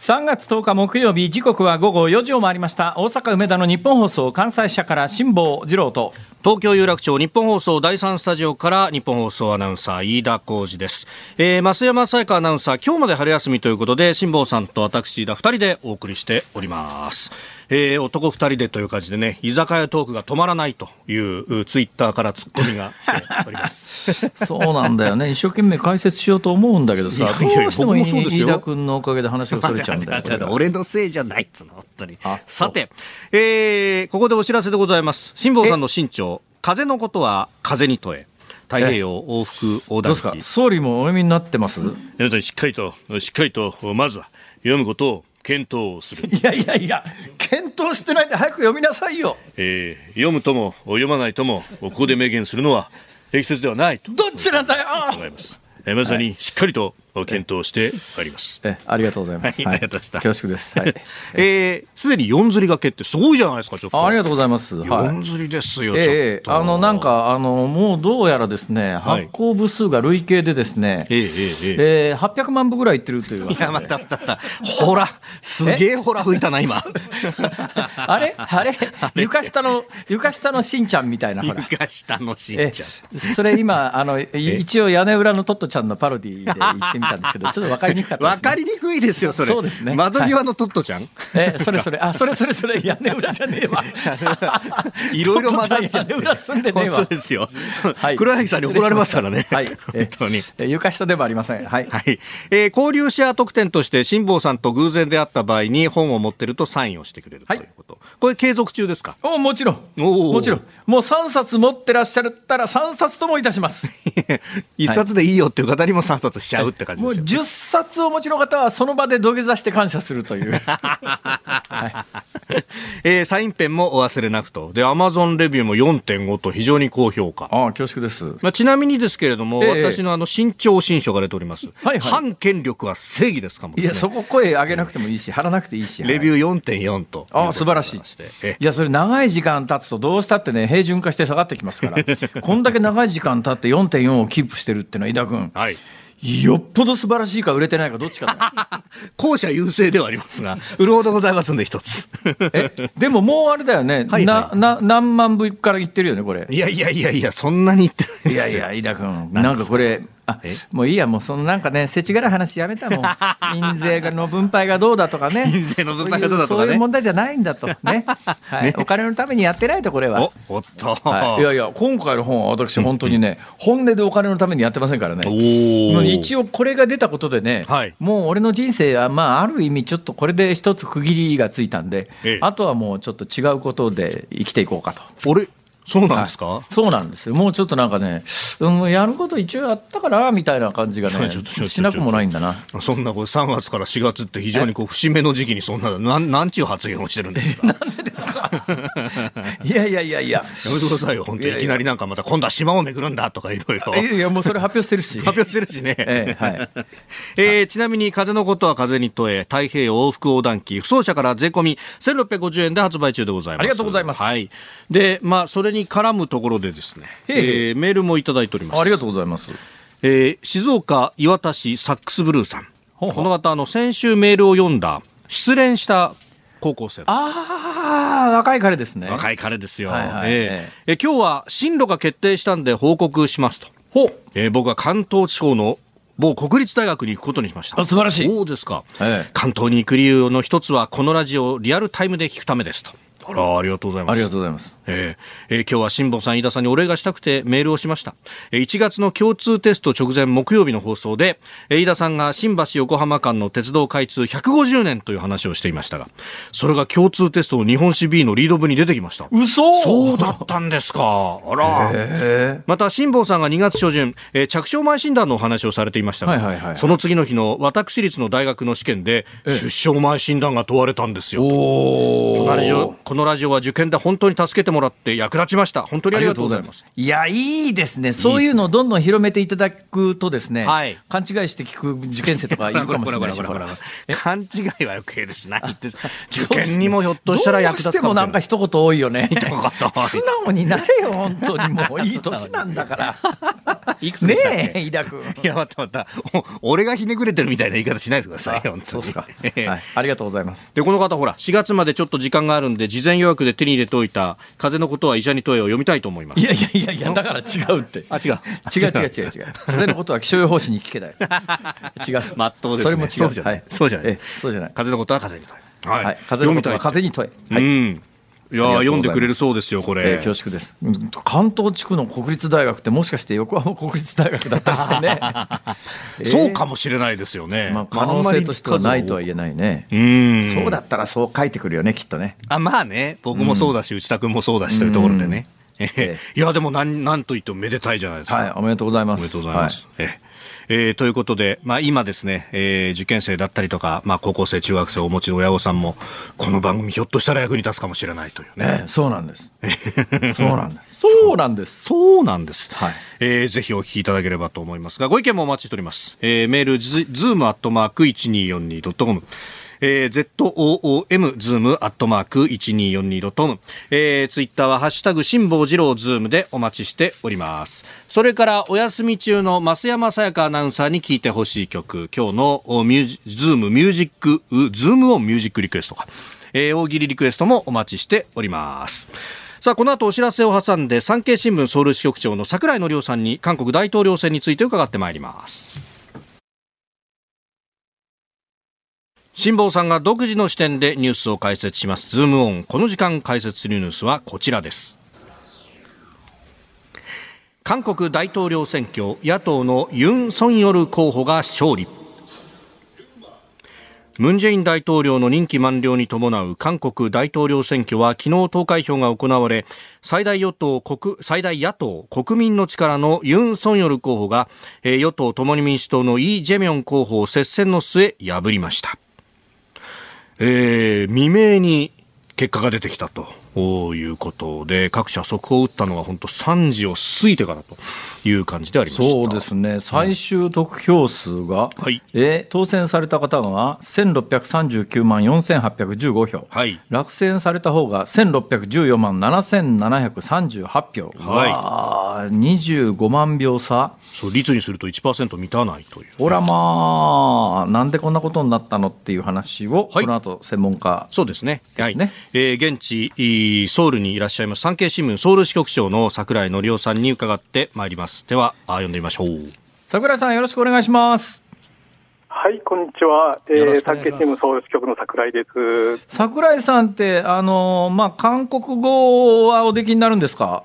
3月10日木曜日時刻は午後4時を回りました。大阪梅田の日本放送関西社から辛坊治郎と。東京有楽町日本放送第3スタジオから日本放送アナウンサー飯田浩二です、えー、増山彩香アナウンサー今日まで春休みということで辛坊さんと私飯田2人でお送りしております。えー、男2人でという感じでね居酒屋トークが止まらないというツイッターからツッコミが来ております。(laughs) そうなんだよね。一生懸命解説しようと思うんだけどさどうしても飯田君のおかげで話がそれちゃうんだよ俺のせいじゃないっつうの本当に。さて、えー、ここでお知らせでございます。辛坊さんの新潮風のことは風に問え。太平洋往復横断機総理もお読みになってます？皆さんしっかりとしっかりとまずは読むことを検討する。いやいやいや検討してないで早く読みなさいよ、えー、読むとも読まないともここで明言するのは適切ではないと。どっちなんだよ。思います、えー、まさにしっかりと検討してあります。えありがとうございます。はい、ありがとうございました。恐縮です。はい。(laughs) えー、すでに四釣りがけってすごいじゃないですか、ちょっと。ありがとうございます。四釣りですよ、ええあの、なんか、あの、もうどうやらですね、発行部数が累計でですね、ええええー、800万部ぐらいいってるという。いや、また、また、また、ほら、すげえほら吹いたな、今。(laughs) あれ？あれ？床下の、床下のしんちゃんみたいな、ほら。床下のしんちゃん。それ今、あの、一応屋根裏のトットちゃんのパロディで言ってみたんですけど、ちょっとわかりにくかったわ、ね、かりにくいですよ、それ。そうですね。窓際のトットちゃん、はい、え、それそれ、あ、それそれそれ、屋根裏じゃねえわ。(laughs) いろいろ混ざっちゃって。屋根裏住んでねえわ。ですよ。はい。黒柳さんに怒られますからね。はい。本当に。床下でもありません。はい。はい。えー、交流シェア特典として、辛坊さんと偶然出会った場合に本を持ってるとサインをしてくれるということ。これ継続中ですか？おもちろん。もちろん。もう3冊持ってらっしゃったら3冊ともいたします。(laughs) 1冊でいいよっていう方にも3冊しちゃうって感じですよ、もう10冊をお持ちの方はその場で土下座して感謝するという。はい、えー、サインペンもお忘れなくと。で、アマゾンレビューも4.5と非常に高評価。ああ、恐縮です。まあ、ちなみにですけれども、えー、私のあの、新潮新書が出ております。はいはい、反権力は正義ですかも、ね、いや、そこ声上げなくてもいいし、張らなくていいし。レビュー4.4と。ああ、素晴らしい。いや、それ長い時間経つとどうしたってね、平準化して下がってきますから。(laughs) こんだけ長い時間経って4.4をキープしてるっていうのは、井田君。はい。よっぽど素晴らしいか売れてないかどっちか (laughs) 後者優勢ではありますが、(laughs) 売るほどございますんで一つ。(laughs) え、でももうあれだよね、はいはい、な、な、何万部から言ってるよね、これ。いやいやいやいや、そんなに言ってないですよ。いやいや、飯田君、なんかこれ、あもういいや、もうそのなんかね、せちがら話やめたもん、(laughs) 印税の分配がどうだとかね、印税の分配がどうだとか、ね、そういう問題じゃないんだと、ね。はい。ね、お金のためにやってないと、これは。おおっと、はい、いやいや、今回の本は私、本当にね、本音でお金のためにやってませんからね、一応、これが出たことでね、はい、もう俺の人生は、まあ、ある意味、ちょっとこれで一つ区切りがついたんで、ええ、あとはもうちょっと違うことで生きていこうかと。俺そうなんですか、はい、そうなんですよ。もうちょっとなんかね、うん、やること一応やったかな、みたいな感じがね、しなくもないんだな。そんなこれ3月から4月って非常にこう節目の時期にそんな、なん、なんちゅう発言をしてるんですか？なんでですか？(laughs) いやいやいやいや。やめてくださいよ、本当に。いきなりなんかまた今度は島を巡るんだとかいろいろ。いや、もうそれ発表してるし。発表してるしね。え (laughs) ー、はい。えー、ちなみに風のことは風に問え、太平洋往復横断機、不走者から税込み1650円で発売中でございます。ありがとうございます。はい。で、まあ、それに絡むところでですね、え。ー、メールもいただいております。ありがとうございます、えー、静岡磐田市サックスブルーさん。この方あの先週メールを読んだ失恋した高校生ああ若い彼ですね。若い彼ですよ、はいはい、えー、えー、今日は進路が決定したんで報告しますと。ほえー、僕は関東地方の某国立大学に行くことにしました。素晴らしい。そうですか、ええ。関東に行く理由の一つは、このラジオをリアルタイムで聞くためですと。あら、ありがとうございます。ありがとうございます。えー、えー、今日は辛坊さん、飯田さんにお礼がしたくてメールをしました。1月の共通テスト直前木曜日の放送で、飯田さんが新橋横浜間の鉄道開通150年という話をしていましたが、それが共通テストの日本史 B のリード部に出てきました。嘘そうだったんですか。あら。また、辛坊さんが2月初旬、えー、着床前診断のお話をされていましたが、はいはいはいはい、その次の日の私立の大学の試験で、出生前診断が問われたんですよ。このラジオこのラジオは受験で本当に助けてもらって役立ちました。本当にありがとうございます。いや、いいですね。そういうのをどんどん広めていただくとですね、はい、勘違いして聞く受験生とかいるかもしれないし。(laughs) 勘違いは余計です。何言って受験にもひょっとしたら役立つかもしてもなんか一言多いよね。(laughs) 素直になれよ、本当にもういい年なんだから。(laughs) いくつねえ、井田君。いや、またまた、俺がひねくれてるみたいな言い方しないでください、本当に。そうですか。はい。ありがとうございます。で、この方、ほら、4月までちょっと時間があるんで、事前予約で手に入れておいた、風のことは医者に問えを読みたいと思います。いやいやいやいや、だから違うって。あ、違う。違う違う違う違う。風のことは気象予報士に聞けない。(laughs) 違う。まっとうです、ね、それも違う。そうじゃない。そうじゃない。そうじゃない。風のことは風に問え。はい。風のことは風に問え。はい。うんいや読んでくれるそうですよ、これ、えー、恐縮です。関東地区の国立大学って、もしかして横浜国立大学だったりしてね、(laughs) えー、そうかもしれないですよね、まあ、可能性としてはないとは言えないね、うんそうだったらそう書いてくるよね、きっとね。あまあね、僕もそうだし、内田君もそうだしというところでね。えー、いや、でもなん、なんといってもめでたいじゃないですか。はい、おめでとうございます。おめでとうございます。はい、えーえー、ということで、まあ、今ですね、えー、受験生だったりとか、まあ、高校生、中学生をお持ちの親御さんも、この番組ひょっとしたら役に立つかもしれないというね。えー、そうなんです。そうなんです。そうなんです。そうなんです。はい。えー、ぜひお聞きいただければと思いますが、ご意見もお待ちしております。えー、メール、ズームアットマーク 1242.com。えー、ZOOM ズームアットマーク 1242.com、えー、ツイッターはハッシュタグ辛坊治郎ズームでお待ちしております。それからお休み中の増山さやかアナウンサーに聞いてほしい曲。今日のミュージズームミュージックズームオンミュージックリクエストか、えー、大喜利リクエストもお待ちしております。さあこの後お知らせを挟んで産経新聞ソウル支局長の桜井紀雄さんに韓国大統領選について伺ってまいります。辛坊さんが独自の視点でニュースを解説します。ズームオンこの時間解説するニュースはこちらです。韓国大統領選挙野党のユン・ソンヨル候補が勝利。ムン・ジェイン大統領の任期満了に伴う韓国大統領選挙は昨日投開票が行われ最大与党国最大野党国民の力のユン・ソンヨル候補が与党共に民主党のイ・ジェミョン候補を接戦の末破りました。えー、未明に結果が出てきたと。いうことで各社速報を打ったのは本当3時を過ぎてからという感じでありまそうですね。最終得票数が、うん。はい、えー、当選された方が1639万4815票、はい、落選された方が1614万7738票、はい、25万票差そう率にすると1%満たないという、ほらまあ、なんでこんなことになったのっていう話を、はい、この後専門家、そうですね、はいえー、現地ソウルにいらっしゃいます産経新聞ソウル支局長の櫻井則夫さんに伺ってまいります。では、読んでみましょう。櫻井さん、よろしくお願いします。はい、こんにちは。えー、産経新聞ソウル支局の櫻井です。櫻井さんって、あのまあ、韓国語はおできになるんですか？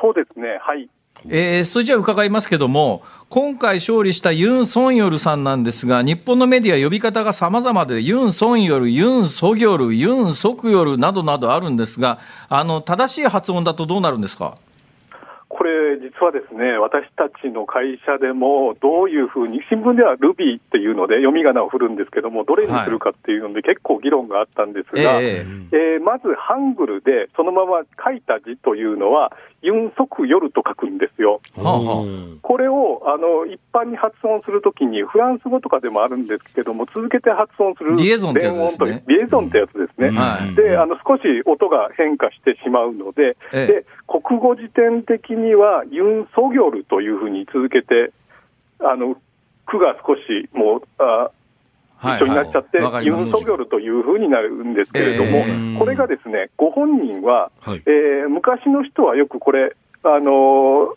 そうですね、はい。えー、それじゃあ伺いますけども、今回勝利したユン・ソンヨルさんなんですが、日本のメディア呼び方が様々で、ユン・ソンヨル、ユン・ソギョル、ユン・ソクヨルなどなどあるんですが、あの正しい発音だとどうなるんですか？これ、実はですね、私たちの会社でも、どういうふうに、新聞ではルビーっていうので、読み仮名を振るんですけども、どれにするかっていうので、結構議論があったんですが、えー、えー、まずハングルで、そのまま書いた字というのは、ユン・ソクヨルと書くんですよ。これをあの一般に発音するときに、フランス語とかでもあるんですけども、続けて発音するリエゾンってやつですね。リエゾンってやつですね。うんであの少し音が変化してしまうので、ええ、で国語辞典的にはユン・ソギョルというふうに続けて、あの句が少しもうあ一緒になっちゃって、はい。はい、ユン・ソギョルというふうになるんですけれども、えー、これがですね、ご本人は、はい、えー、昔の人はよくこれ、あの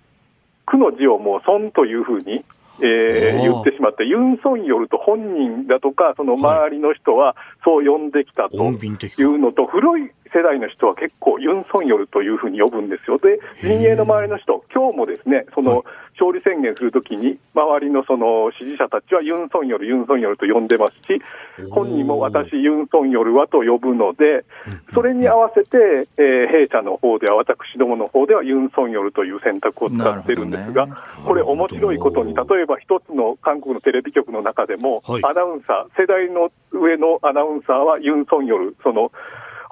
句の字をもう、孫というふうに、えー、言ってしまって、ユン・ソンヨルと本人だとか、その周りの人はそう呼んできたというのと、古い世代の人は結構、ユン・ソンヨルというふうに呼ぶんですよ。で、陣営の周りの人、今日もですね、その、勝利宣言するときに、周りのその支持者たちはユン・ソンヨル、ユン・ソンヨルと呼んでますし、本人も私、ユン・ソンヨルはと呼ぶので、それに合わせて、えー、弊社の方では、私どもの方ではユン・ソンヨルという選択を使ってるんですが、ね、これ、面白いことに、例えば一つの韓国のテレビ局の中でも、はい、アナウンサー、世代の上のアナウンサーはユン・ソンヨル、その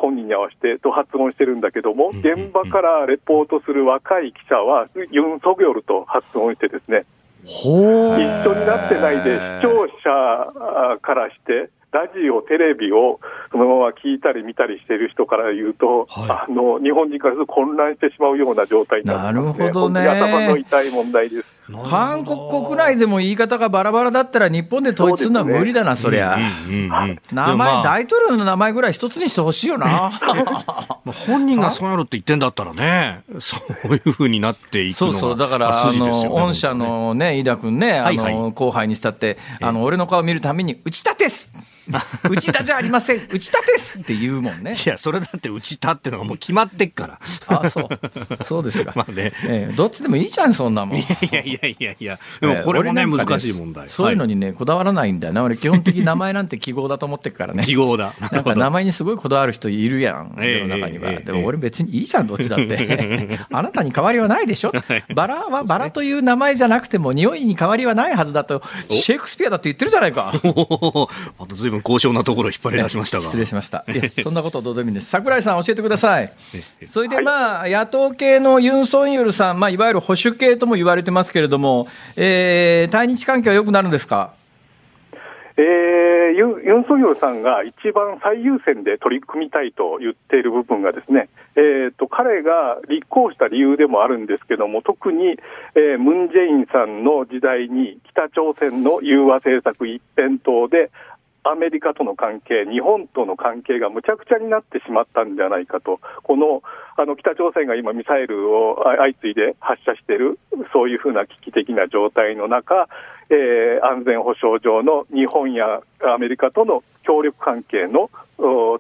本人に合わせてと発音してるんだけども、現場からレポートする若い記者は、ユン・ソギョルと発音してですね、一緒になってないで、視聴者からして、ラジオ、テレビをそのまま聞いたり見たりしている人から言うと、はい、あの日本人からすると混乱してしまうような状態になる、ね、なるほどね。頭の痛い問題です。韓国国内でも言い方がバラバラだったら、日本で統一するのは無理だな、そ,、りゃ、名前、大統領の名前ぐらい一つにしてほしいよな。(laughs) 本人がそうやるって言ってんだったらね、そういうふうになっていくのが、そうそう、だから、あの御社のね、飯田君ね、あの後輩にしたって、あの俺の顔見るために、打ち立てす (laughs) 内田じゃありません、内田ですって言うもんね。いや、それだって内田ってのがもう決まってっから。あそう。そうですか。(laughs) まあね、えー、どっちでもいいじゃん、そんなもん。いやいやいやいや、でもこれもね、えー、難しい問題。そういうのにね、こだわらないんだよな。俺、基本的に名前なんて記号だと思ってるからね。(laughs) 記号だ。なんか名前にすごいこだわる人いるやん、世の中には。でも俺別にいいじゃん、どっちだって。あなたに変わりはないでしょ？バラはバラという名前じゃなくても、匂いに変わりはないはずだと、シェイクスピアだって言ってるじゃないか。また随分高尚なところ引っ張り出しましたが。失礼しました。そんなことどうでもいいんです。桜井さん教えてください。それでまあ、野党系のユン・ソンユルさん、まあ、いわゆる保守系とも言われてますけれども、えー、対日関係は良くなるんですか？えー、ユユン・ソギョルさんが一番最優先で取り組みたいと言っている部分がですね、えーと、彼が立候補した理由でもあるんですけども特に、えー、ムン・ジェインさんの時代に北朝鮮の融和政策一辺倒でアメリカとの関係、日本との関係がむちゃくちゃになってしまったんじゃないかと、このあの北朝鮮が今、ミサイルを相次いで発射している、そういうふうな危機的な状態の中、えー、安全保障上の日本やアメリカとの協力関係の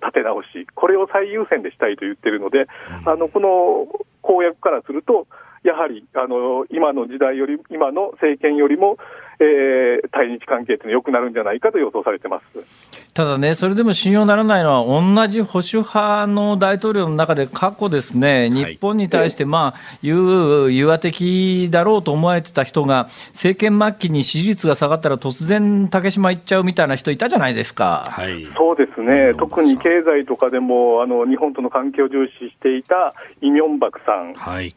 立て直し、これを最優先でしたいと言っているので、あのこの公約からすると、やはりあの今の時代より、今の政権よりも、えー、対日関係というのは良くなるんじゃないかと予想されてます。ただね、それでも信用ならないのは、同じ保守派の大統領の中で、過去ですね、日本に対して、まあ、融和的だろうと思われてた人が、政権末期に支持率が下がったら、突然、竹島行っちゃうみたいな人いたじゃないですか、はい、そうですね、特に経済とかでもあの、日本との関係を重視していたイ・ミョンバクさん。はい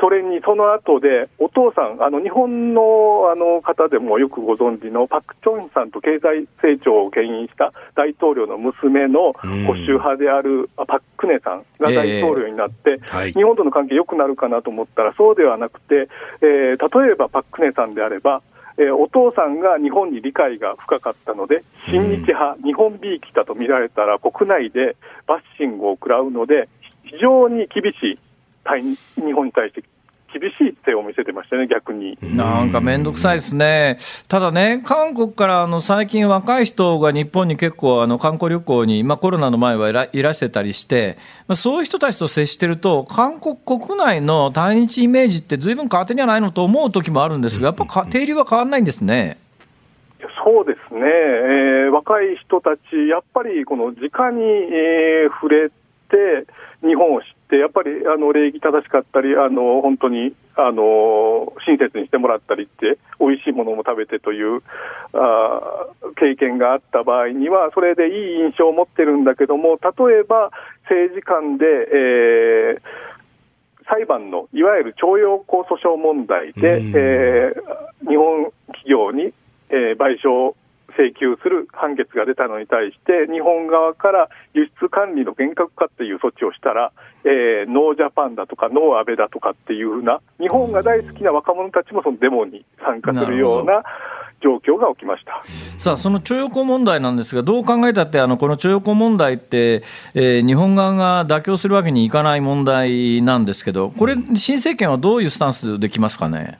それにその後で、お父さん、あの日本のあの方でもよくご存知のパク・チョンさんと経済成長を牽引した大統領の娘の保守派であるパク・クネさんが大統領になって、えーはい、日本との関係良くなるかなと思ったら、そうではなくて、えー、例えばパク・クネさんであれば、えー、お父さんが日本に理解が深かったので、親日派、日本びいきだと見られたら、国内でバッシングを食らうので、非常に厳しい対日本に対して厳しい手を見せてましたね、逆に。なんか面倒くさいですね。ただね、韓国からあの最近若い人が日本に結構あの観光旅行に、まあ、コロナの前はいらいらしてたりして、まあ、そういう人たちと接してると、韓国国内の対日イメージってずいぶん変わってんじゃないのと思う時もあるんですが、やっぱ定流は変わらないんですね。そうですね、えー、若い人たち、やっぱりこの直に、えー、触れて、日本を知って、やっぱりあの礼儀正しかったり、あの本当にあの親切にしてもらったりって、美味しいものも食べてというあ経験があった場合には、それでいい印象を持ってるんだけども、例えば政治間で、えー、裁判のいわゆる徴用工訴訟問題で、えー、日本企業に、えー、賠償請求する判決が出たのに対して、日本側から輸出管理の厳格化っていう措置をしたら、えー、ノージャパンだとか、ノーアベだとかっていうふうな、日本が大好きな若者たちもそのデモに参加するような。状況が起きましたさあ、その徴用工問題なんですが、どう考えたって、あのこの徴用工問題って、えー、日本側が妥協するわけにいかない問題なんですけど、これ、新政権はどういうスタンスで来ますかね？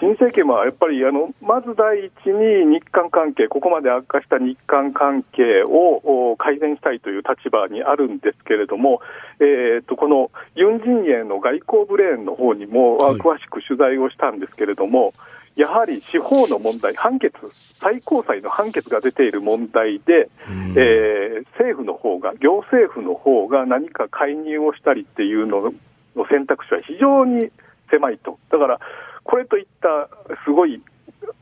新政権はやっぱりあのまず第一に日韓関係、ここまで悪化した日韓関係を改善したいという立場にあるんですけれども、えー、とこのユン陣営の外交ブレーンの方にも詳しく取材をしたんですけれども、やはり司法の問題、判決、最高裁の判決が出ている問題で、えー、政府の方が、行政府の方が何か介入をしたりっていうのの選択肢は非常に狭いと。だからこれといったすごい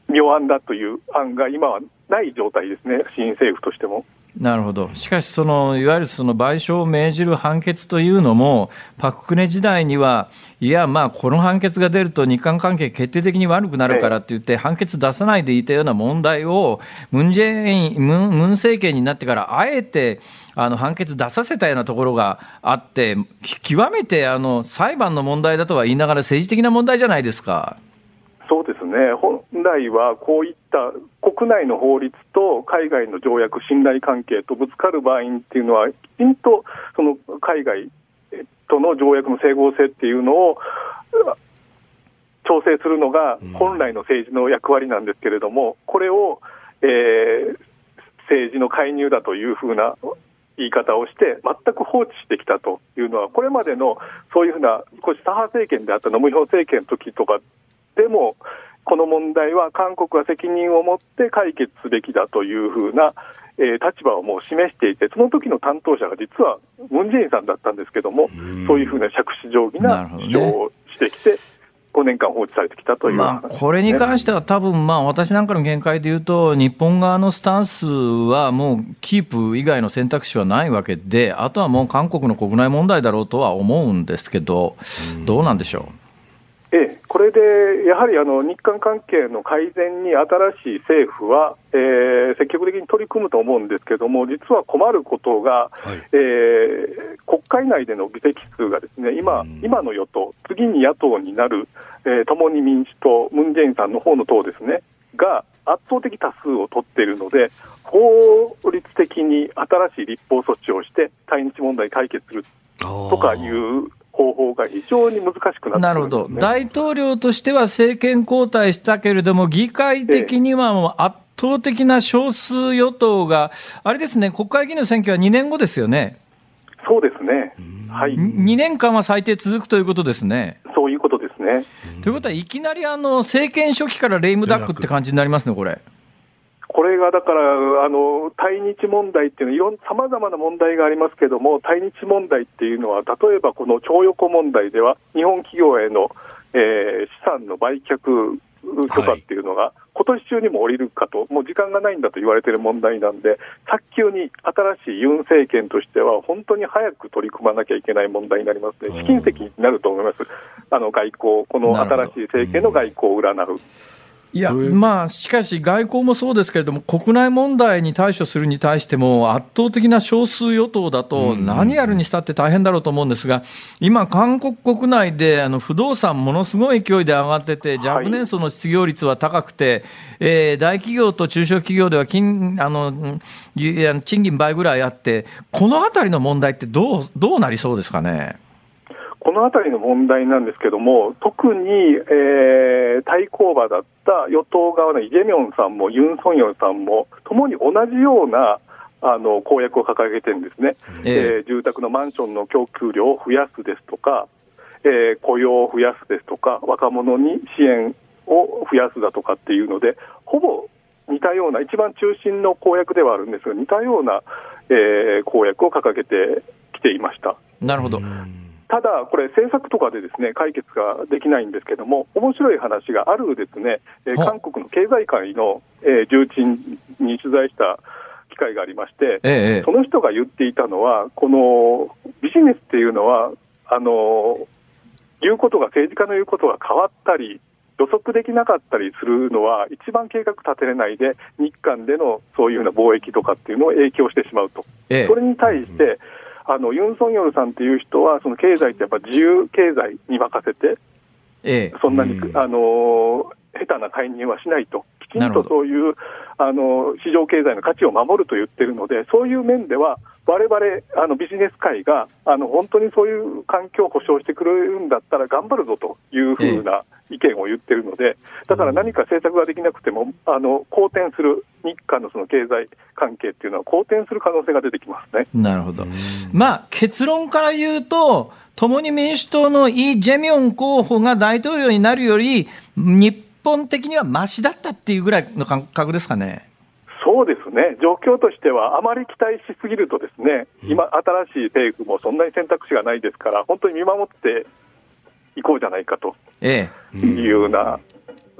妙案だという案が今はない状態ですね、新政府としても。なるほど、しかしその、いわゆるその賠償を命じる判決というのも、パク・クネ時代には、いや、まあ、この判決が出ると日韓関係決定的に悪くなるからって言って、判決出さないでいたような問題を、ムン・ジェイン、ムン政権になってから、あえて、あの判決出させたようなところがあって、極めてあの裁判の問題だとは言いながら、政治的な問題じゃないですか。そうですね、本来はこういった国内の法律と海外の条約、信頼関係とぶつかる場合っていうのは、きちんとその海外との条約の整合性っていうのを調整するのが本来の政治の役割なんですけれども、これを、えー、政治の介入だというふうな言い方をして、全く放置してきたというのは、これまでのそういうふうな、少し左派政権であったノムヒョン政権の時とかでも、この問題は韓国は責任を持って解決すべきだというふうな、えー、立場をもう示していて、その時の担当者が実はムン・ジェインさんだったんですけども、そういうふうな杓子定規な主張をしてきて、5年間放置されてきたという、まあ、これに関しては、多分まあ私なんかの見解で言うと、日本側のスタンスはもうキープ以外の選択肢はないわけで、あとはもう韓国の国内問題だろうとは思うんですけど、どうなんでしょう？ええ、これでやはりあの日韓関係の改善に新しい政府は、えー、積極的に取り組むと思うんですけれども、実は困ることが、はい、えー、国会内での議席数がですね今、今の与党、次に野党になる、えー、共に民主党、ムン・ジェインさんの方の党ですね、が圧倒的多数を取っているので、法律的に新しい立法措置をして、対日問題解決するとかいう方法が非常に難しくなって、ね、なるほど、大統領としては政権交代したけれども、議会的にはもう圧倒的な少数与党が、あれですね、国会議員の選挙は2年後ですよね。そうですね、はい、2年間は最低続くということですね。そういうことですね。ということは、いきなりあの政権初期からレイムダックって感じになりますね、これ。これがだからあの対日問題っていうのは、さまざまな問題がありますけれども、対日問題っていうのは、例えばこの徴用工問題では、日本企業への、えー、資産の売却とかっていうのが、今年中にも降りるかと、もう時間がないんだと言われている問題なんで、早急に新しいユン政権としては、本当に早く取り組まなきゃいけない問題になりますね、試金石になると思います、あの外交、この新しい政権の外交を占う。いや、まあ、しかし、外交もそうですけれども、国内問題に対処するに対しても、圧倒的な少数与党だと、何やるにしたって大変だろうと思うんですが、今、韓国国内であの不動産、ものすごい勢いで上がってて、若年層の失業率は高くて、えー、大企業と中小企業では金あの賃金倍ぐらいあって、このあたりの問題ってどう、どうなりそうですかね？このあたりの問題なんですけども、特に、えー、対抗馬だった与党側のイ・ジェミョンさんもユン・ソンヨンさんも、ともに同じようなあの公約を掲げてるんですね、えー、えー、住宅のマンションの供給量を増やすですとか、えー、雇用を増やすですとか、若者に支援を増やすだとかっていうので、ほぼ似たような、一番中心の公約ではあるんですが、似たような、えー、公約を掲げてきていました。なるほど。ただ、これ、政策とかでですね解決ができないんですけども、面白い話があるですね、えー、韓国の経済界の、えー、重鎮に取材した機会がありまして、ええ、その人が言っていたのは、このビジネスっていうのは、あの言うことが、政治家の言うことが変わったり、予測できなかったりするのは、一番計画立てれないで、日韓でのそういうような貿易とかっていうのを影響してしまうと、ええ、それに対して、あのユン・ソンヨルさんっていう人は、その経済ってやっぱ自由経済に任せて、ええ、そんなに、うん、あの下手な介入はしないと、きちんとそういうあの市場経済の価値を守ると言ってるので、そういう面では、われわれビジネス界があの本当にそういう環境を保障してくれるんだったら頑張るぞというふうな意見を言ってるので、だから何か政策ができなくても、あの好転する日韓のその経済関係っていうのは好転する可能性が出てきますね。なるほど。まあ結論から言うと、共に民主党のイ・ジェミョン候補が大統領になるより、日本的にはましだったっていうぐらいの感覚ですかね。そうですね、状況としては、あまり期待しすぎると、ですね今、新しい政府もそんなに選択肢がないですから、本当に見守っていこうじゃないかというような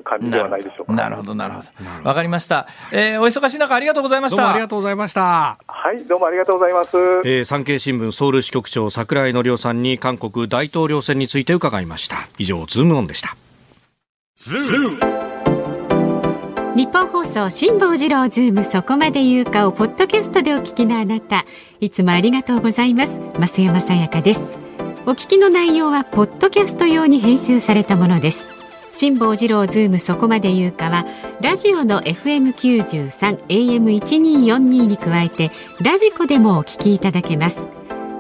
感じではないでしょうか。なるほど、なるほど。わかりました。えー、お忙しい中、ありがとうございました。ありがとうございました。はい、どうもありがとうございます。えー、産経新聞ソウル支局長櫻井則夫さんに韓国大統領選について伺いました。以上、ズームオンでした。ズームニッポン放送辛坊治郎ズームそこまで言うかをポッドキャストでお聞きのあなたいつもありがとうございます増山さやかですお聞きの内容はポッドキャスト用に編集されたものです。辛坊治郎ズームそこまで言うかはラジオの FM93 AM1242 に加えてラジコでもお聞きいただけます。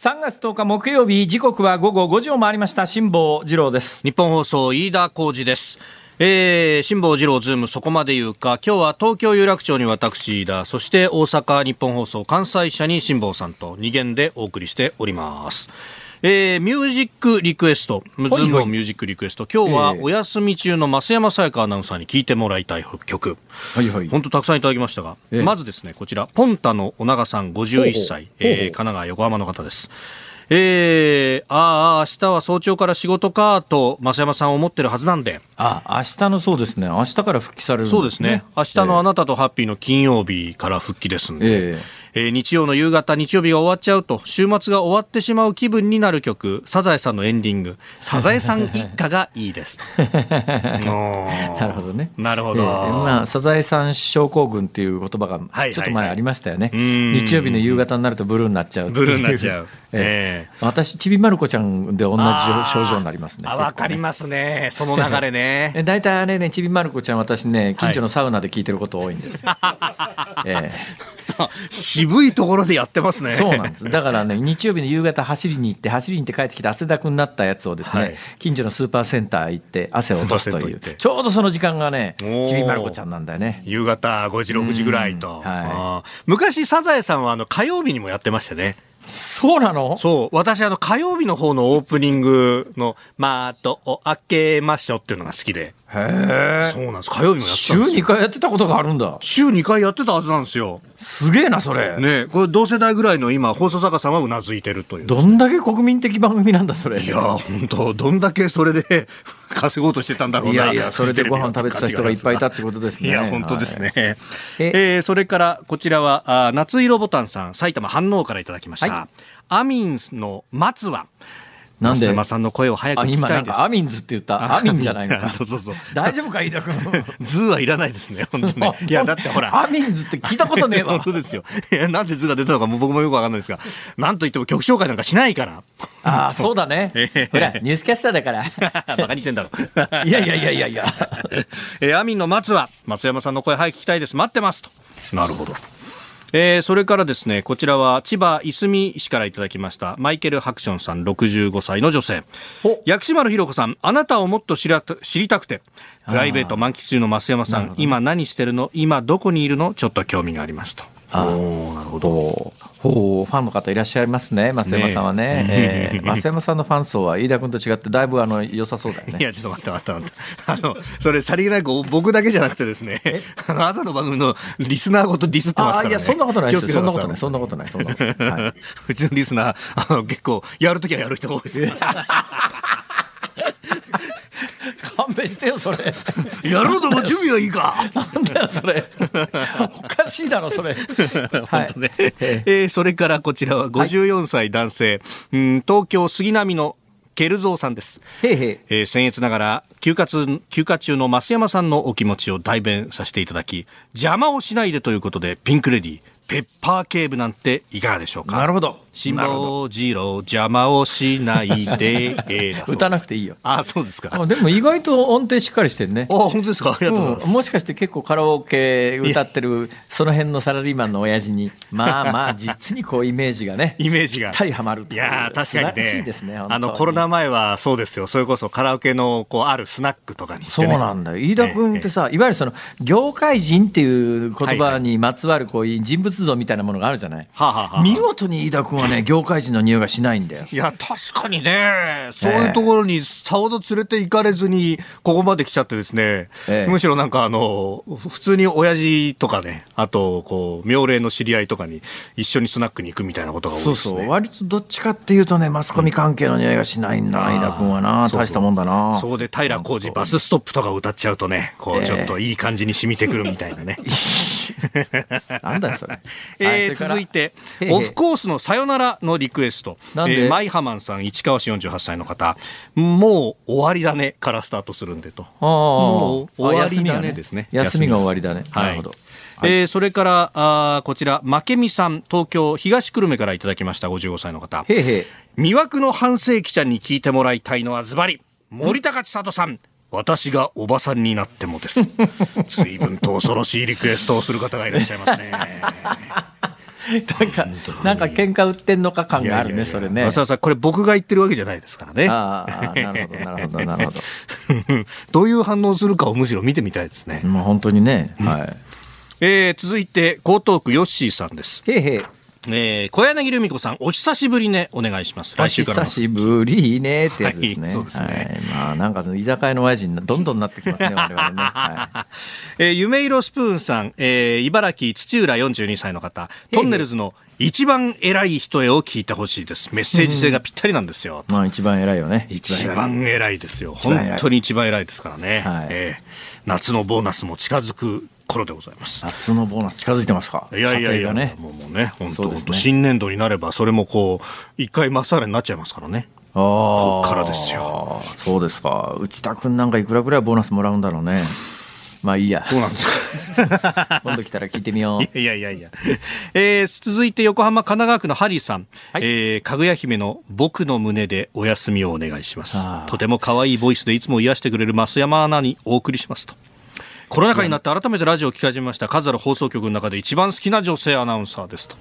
3月10日木曜日時刻は午後5時を回りました。辛坊治郎です。ニッポン放送飯田浩司です。えー、辛坊治郎ズームそこまで言うか。今日は東京有楽町に私飯田そして大阪ニッポン放送関西支社に辛坊さんと二元でお送りしております。えー、ミュージックリクエスト、ズームミュージックリクエスト、今日はお休み中の増山さやかアナウンサーに聴いてもらいたい曲、はいはい、本当たくさんいただきましたが、えー、まずですね、こちら、ポンタのお長さん51歳、えー、神奈川横浜の方です。えー、ああ、明日は早朝から仕事かと、増山さん思ってるはずなんで。あ、明日のそうですね。明日から復帰される、ね、そうですね。明日のあなたとハッピーの金曜日から復帰ですんで。えーえー、日曜の夕方、日曜日が終わっちゃうと、週末が終わってしまう気分になる曲、サザエさんのエンディング、サザエさん一家がいいです。(laughs) なるほどね。なるほど。えー、まあ、サザエさん症候群っていう言葉がちょっと前ありましたよね。日曜日の夕方になるとブルーになっちゃうブルーになっちゃう。えー、私、ちびまる子ちゃんで同じ症状になりますね。あ、わ、かりますね。その流れね。(laughs) 大体あれね、ちびまる子ちゃん、私ね、近所のサウナで聞いてること多いんですよ。(laughs) えー、渋いところでやってますね。そうなんです。だからね、(laughs) 日曜日の夕方走りに行って、走りに行って帰ってきて汗だくになったやつをですね、はい、近所のスーパーセンター行って汗を落とすという、ちょうどその時間がね、ちびまる子ちゃんなんだよね。夕方5時、6時ぐらいと。はい、昔、サザエさんはあの火曜日にもやってましたね。そうなの？そう。私、あの、火曜日の方のオープニングの、まーとを開けましょっていうのが好きで。へえ。そうなんです。火曜日もやってた週2回やってたことがあるんだ。週2回やってたはずなんですよ。すげえな、それ。ねこれ同世代ぐらいの今、放送作家さんはうなずいてるという。どんだけ国民的番組なんだ、それ。いや、本当どんだけそれで (laughs) 稼ごうとしてたんだろうな。いやいや、それでご飯食べてた人がいっぱいいたってことですね。いや、本当ですね。はい、えー、それから、こちらは、あ夏色ボタンさん、埼玉飯能からいただきました。はいあみんの待つわなんで？松さんの声を早く聞きたいです。アミンズって言った？アミンじゃないのか。(laughs) そうそうそう。大丈夫か、飯田君。(laughs) ズーはいらないですね、本当ね。いや、だってほら。アミンズって聞いたことねえわ。本当ですよ。いや、なんでズーが出たのかも僕もよくわかんないですが、なんと言っても曲紹介なんかしないから。ああ、そうだね。ほら、ニュースキャスターだから。バカにしてんだろ。いやいやいやいやいや。(laughs) えアミンの松は、松山さんの声早く聞きたいです。待ってます。と。なるほど。えー、それからですね、こちらは千葉いすみ市からいただきました、マイケル・ハクションさん65歳の女性。薬師丸ひろ子さん、あなたをもっと知ら知りたくて、プライベート満喫中の増山さん、今何してるの？今どこにいるの？ちょっと興味がありますと。あなるほど。ほうファンの方いらっしゃいますね、増山さんはね。ねえー、増山さんのファン層は飯田君と違って、だいぶあの良さそうだよね。(laughs) いや、ちょっと待って待って待って。あの、それ、さりげない僕だけじゃなくてですね、(laughs) あの朝の番組のリスナーごとディスってますから、ね、いや、そんなことないですよ。そんなことない、そんなことない、そんなことない。はい、(laughs) うちのリスナー、あの結構、やるときはやる人が多いです。勘弁してよそれ。やるのも準備はいいか。なんだよそれ。おかしいだろそれ、(laughs) はい、ね。えー、それからこちらは54歳男性、はい、うん東京杉並のケルゾーさんです。へへえー、僭越ながら休暇休暇中の増山さんのお気持ちを代弁させていただき邪魔をしないでということでピンクレディーペッパー警部なんていかがでしょうか？なるほど辛坊治郎邪魔をしないで、えー、歌なくていいよ。あそうですか。でも意外と音程しっかりしてるね。あ本当ですか？ありがとうございます、うん、もしかして結構カラオケ歌ってるその辺のサラリーマンの親父にまあまあ (laughs) 実にこうイメージがねイメージが。ぴったりはまるいや確かにね。しいですねあのコロナ前はそうですよ。それこそカラオケのこうあるスナックとかに、ね、そうなんだよ。飯田君ってさ、えー、いわゆるその業界人っていう言葉にまつわるこういう人物像みたいななものがあるじゃない、はあはあ、見事に飯田君はね業界人の匂いがしないんだよ。いや確かにね。そういうところにさほど連れて行かれずにここまで来ちゃってですね、ええ、むしろなんかあの普通に親父とかねあとこう妙齢の知り合いとかに一緒にスナックに行くみたいなことが多いです、ね、そうそう。割とどっちかっていうとねマスコミ関係の匂いがしないんだ、うん、飯田君はな大したもんだな。そうで平浩二バスストップとか歌っちゃうとねこうちょっといい感じに染みてくるみたいなね、え、(laughs) なんだよそれ。(laughs) えー、続いてオフコースのさよならのリクエスト。えー、マイハマンさん市川市48歳の方。もう終わりだねからスタートするんでと。もう終わりだねですね。休みが終わりだね、はい、なるほど。はい、えー、それからあこちら負けみさん東京東久留米からいただきました55歳の方。へへ魅惑の半世紀ちゃんに聞いてもらいたいのはズバリ森高千里さん。私がおばさんになってもです。(laughs) 随分と恐ろしいリクエストをする方がいらっしゃいますね。(laughs) なんか、なんか喧嘩売ってんのか感があるね、それね。ささこれ僕が言ってるわけじゃないですからね。ああ、(laughs) なるほど、なるほど、なるほど。(laughs) どういう反応するかをむしろ見てみたいですね。まあ、本当にね。はい。えー、続いて、江東区ヨッシーさんです。へへえー、小柳ルミ子さん、お久しぶりね、お願いします。来週から。久しぶりねってやつですね。はい、そうですね。はい、まあ、なんかその居酒屋の親父にどんどんなってきますね、(laughs) 我々ね。はい、えー、夢色スプーンさん、えー、茨城土浦42歳の方、トンネルズの一番偉い人へを聞いてほしいです。メッセージ性がぴったりなんですよ。まあ一番偉いよね。一番偉いですよ。本当に一番偉いですからね。はい、えー、夏のボーナスも近づく頃でございます。夏のボーナス近づいてますか？いやいやいや、ね、もうもうね本当、ね、新年度になればそれもこう一回まっさらになっちゃいますからね。あこっからですよ。そうですか。内田君なんかいくらぐらいボーナスもらうんだろうね。まあいいや。そうなんです (laughs) 今度来たら聞いてみよう。(laughs) いやいやいやえー、続いて横浜神奈川区のハリーさん。はい、えー、かぐや姫の僕の胸でお休みをお願いします。とても可愛いボイスでいつも癒してくれる増山アナにお送りしますと。コロナ禍になって改めてラジオを聞き始めました数ある放送局の中で一番好きな女性アナウンサーですと。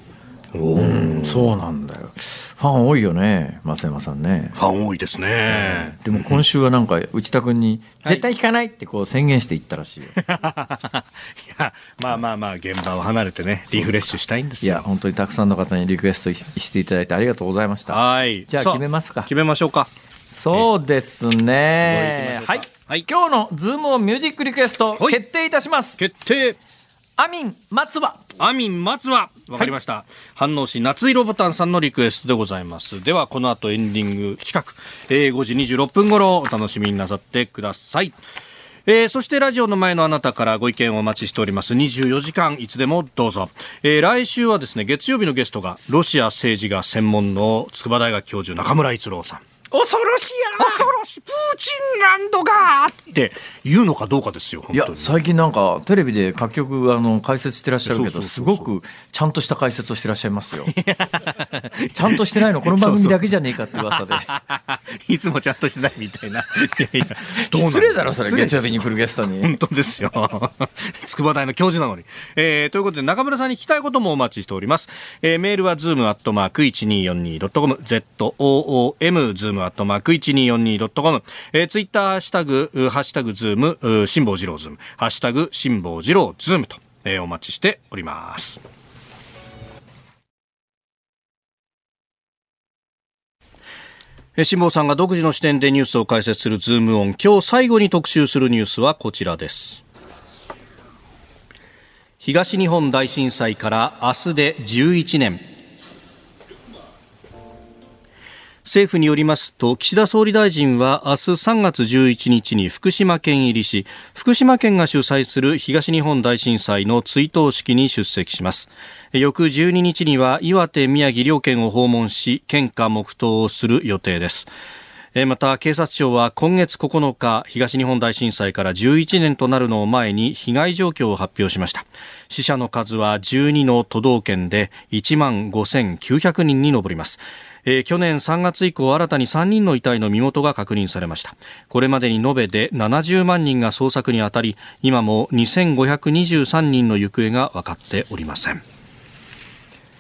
おそうなんだよ。ファン多いよね、増山さんね。ファン多いですね。でも今週はなんか内田君に絶対聞かないってこう宣言していったらしいよ。(laughs) いや、まあまあまあ現場を離れてね、リフレッシュしたいんですよ。いや、本当にたくさんの方にリクエストしていただいてありがとうございました。はい。じゃあ決めますか。決めましょうか。そうですね。はい。はい、今日のズームオンミュージックリクエスト決定いたします。決定。アミン松葉。アミン松葉。わかりました。はい、反応し夏色ボタンさんのリクエストでございます。ではこの後エンディング近く、えー、5時26分頃お楽しみになさってください。えー、そしてラジオの前のあなたからご意見をお待ちしております24時間いつでもどうぞ、えー、来週はですね月曜日のゲストがロシア政治が専門の筑波大学教授中村逸郎さん恐ろしいや恐ろしい。プーチンランドがって言うのかどうかですよいや最近なんかテレビで各局あの解説してらっしゃるけどすごくちゃんとした解説をしてらっしゃいますよ。(laughs) ちゃんとしてないのこの番組だけじゃねえかって噂で。いつもちゃんとしてないみたいな。いやいや。(laughs) 失礼だろそれ月曜日に来るゲストに。本当ですよ。(laughs) 筑波大の教授なのに、えー、ということで中村さんに聞きたいこともお待ちしております、えー、メールはズームアットマーク 1242.com ZOOM ズームムアットマーク 1242.com、えー、ツイッターハッシュタグ、ハッシュタグズーム、辛坊治郎ズーム、ハッシュタグ辛坊治郎ズームと、えー、お待ちしております。辛坊さんが独自の視点でニュースを解説するズームオン。今日最後に特集するニュースはこちらです。東日本大震災から明日で11年。政府によりますと岸田総理大臣は明日3月11日に福島県入りし福島県が主催する東日本大震災の追悼式に出席します。翌12日には岩手宮城両県を訪問し献花黙祷をする予定です。また警察庁は今月9日東日本大震災から11年となるのを前に被害状況を発表しました。死者の数は12の都道県で1万5900人に上ります。えー、去年3月以降新たに3人の遺体の身元が確認されました。これまでに延べで70万人が捜索にあたり今も2523人の行方が分かっておりません。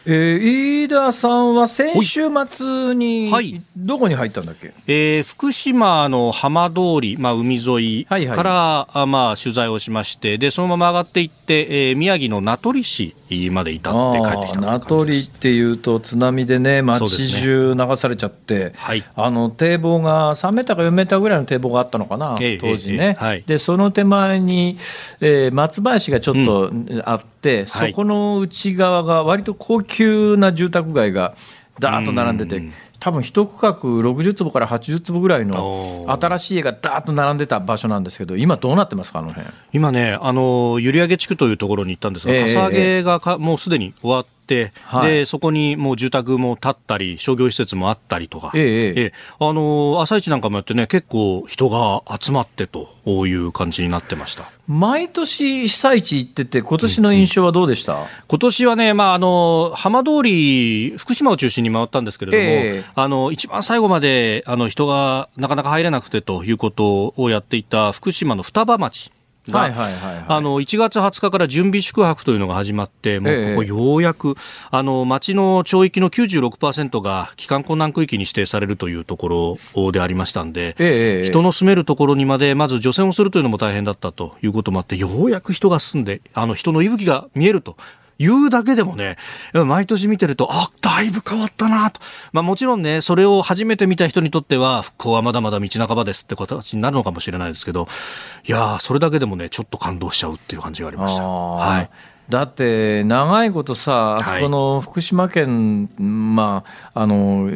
えー、飯田さんは先週末に、はい、どこに入ったんだっけ、えー、福島の浜通り、まあ、海沿いから、はい。はい、まあ、取材をしましてでそのまま上がっていって、えー、宮城の名取市まで至って帰ってきた名取っていうと津波でね町中流されちゃって、ねはい、あの堤防が3メーターか4メーターぐらいの堤防があったのかな、えー、当時ね、えーはい、でその手前に、えー、松林がちょっとあって、うん、そこの内側が割と高級な住宅街がだーっと並んでて、多分一区画60坪から80坪ぐらいの新しい家がだーっと並んでた場所なんですけど、今、どうなってますか、あの辺。今ね、あの閖上地区というところに行ったんですが、かさ上げがか、もうすでに終わって、はい、でそこにもう住宅も建ったり商業施設もあったりとか、えええあの朝市なんかもやってね結構人が集まってという感じになってました。毎年被災地行ってて今年の印象はどうでした、うんうん、今年はね、まあ、あの浜通り福島を中心に回ったんですけれども、え。あの一番最後まであの人がなかなか入れなくてということをやっていた福島の双葉町が、はいはいはいはい、あの1月20日から準備宿泊というのが始まって、もうここようやく、ええ、あの町の町域の96%が帰還困難区域に指定されるというところでありましたんで、え、人の住めるところにまでまず除染をするというのも大変だったということもあって、ようやく人が住んで、あの人の息吹が見えると言うだけでもね、毎年見てると、あ、だいぶ変わったなと。まあもちろんね、それを初めて見た人にとっては、復興はまだまだ道半ばですって形になるのかもしれないですけど、いやそれだけでもね、ちょっと感動しちゃうっていう感じがありました。はい。だって長いことさ、あそこの福島県、はい、まあ、あの、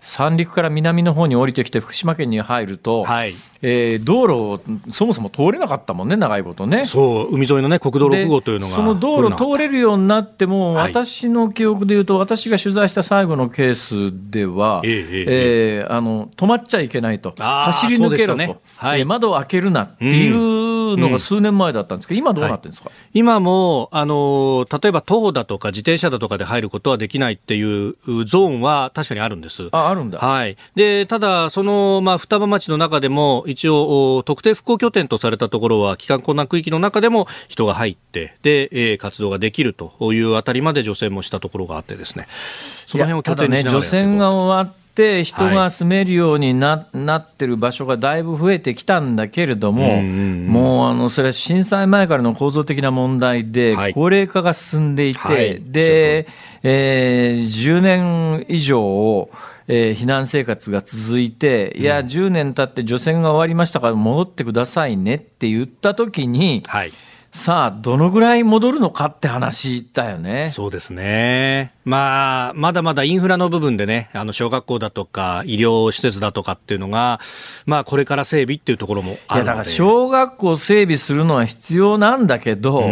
三陸から南の方に降りてきて福島県に入ると、はい、えー、道路、そもそも通れなかったもんね、長いことね。そう、海沿いのね、国道6号というのが。その道路通れるようになっても、はい、私の記憶でいうと、私が取材した最後のケースでは、えー、えー、あの止まっちゃいけないと、走り抜けろと、ね。はい、窓を開けるなっていうのが数年前だったんですけど、今どうなってるんですか、はい、今もあの、例えば徒歩だとか自転車だとかで入ることはできないっていうゾーンは確かにあるんです。ああるんだ、はい、でただ、その、まあ、双葉町の中でも、一応、特定復興拠点とされたところは、帰還困難区域の中でも人が入って、で、えー、活動ができるというあたりまで除染もしたところがあってですね、その辺を拠点にしながら、ね、除染が終わって人が住めるようになはい、なってる場所がだいぶ増えてきたんだけれども、もうあのそれは震災前からの構造的な問題で、高齢化が進んでいて、はい、で、えー、10年以上、えー、避難生活が続いて、いや、10年経って除染が終わりましたから戻ってくださいねって言ったときに、はい、さあ、どのぐらい戻るのかって話だよね。そうですね。まあ、まだまだインフラの部分でね、あの、小学校だとか、医療施設だとかっていうのが、まあ、これから整備っていうところもあるので。いや、だから、小学校整備するのは必要なんだけど、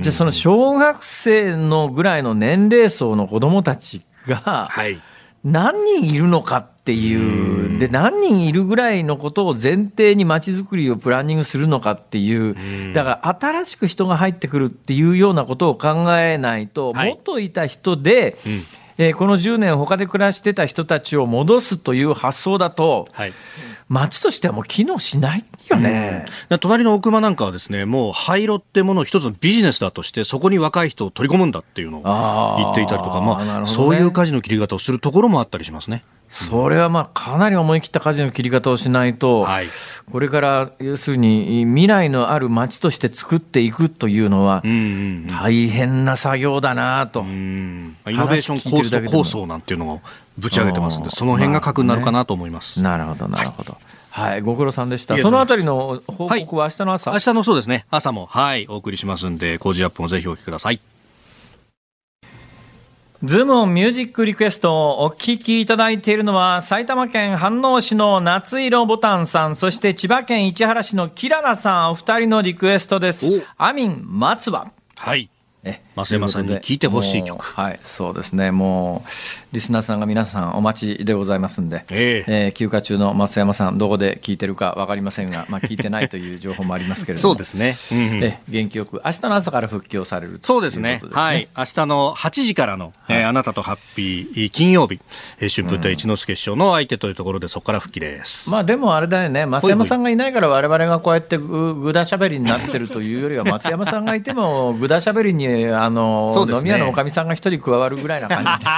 じゃあ、その小学生のぐらいの年齢層の子供たちが、はい。何人いるのかっていう、で何人いるぐらいのことを前提にまちづくりをプランニングするのかっていう、だから新しく人が入ってくるっていうようなことを考えないと、元いた人で、えー、この10年、他で暮らしてた人たちを戻すという発想だと、はい、町としてはもう機能しないよね、うん、隣の奥間なんかはですねもう廃炉ってものを一つのビジネスだとしてそこに若い人を取り込むんだっていうのを言っていたりとかまあ、ね、そういう舵の切り方をするところもあったりしますね。それはまあかなり思い切った舵の切り方をしないと、はい、これから要するに未来のある街として作っていくというのは大変な作業だなと、イノベーション構想なんていうのをぶち上げてますんでその辺が核になるかなと思います。まあね、なるほどなるほど、はい。はい、ご苦労さんでした。そのあたりの報告は明日の朝、はい、明日のそうですね、朝も、はい、お送りしますんで、工事アップもぜひお聞きください。ズームオンミュージックリクエストをお聴きいただいているのは埼玉県飯能市の夏色ボタンさんそして千葉県市原市のキララさんお二人のリクエストです。アミン松葉。はい増山さんに聞いてほしい曲。はいそうですね。もうリスナーさんが皆さんお待ちでございますんで、えー、えー、休暇中の増山さんどこで聞いてるか分かりませんが、まあ、聞いてないという情報もありますけれども。(laughs) そうですね、うん、え元気よく明日の朝から復帰をされるそうですね、ね、はい。明日の8時からの、はい、えー、あなたとハッピー金曜日、えー、春風亭一之輔師匠の相手というところでそこから復帰です、まあでもあれだよね。増山さんがいないから我々がこうやってぐぐだしゃべりになってるというよりは (laughs) 松山さんがいてもぐだしゃべりにあの、ね、飲み屋のおかみさんが一人加わるぐらいな感じで。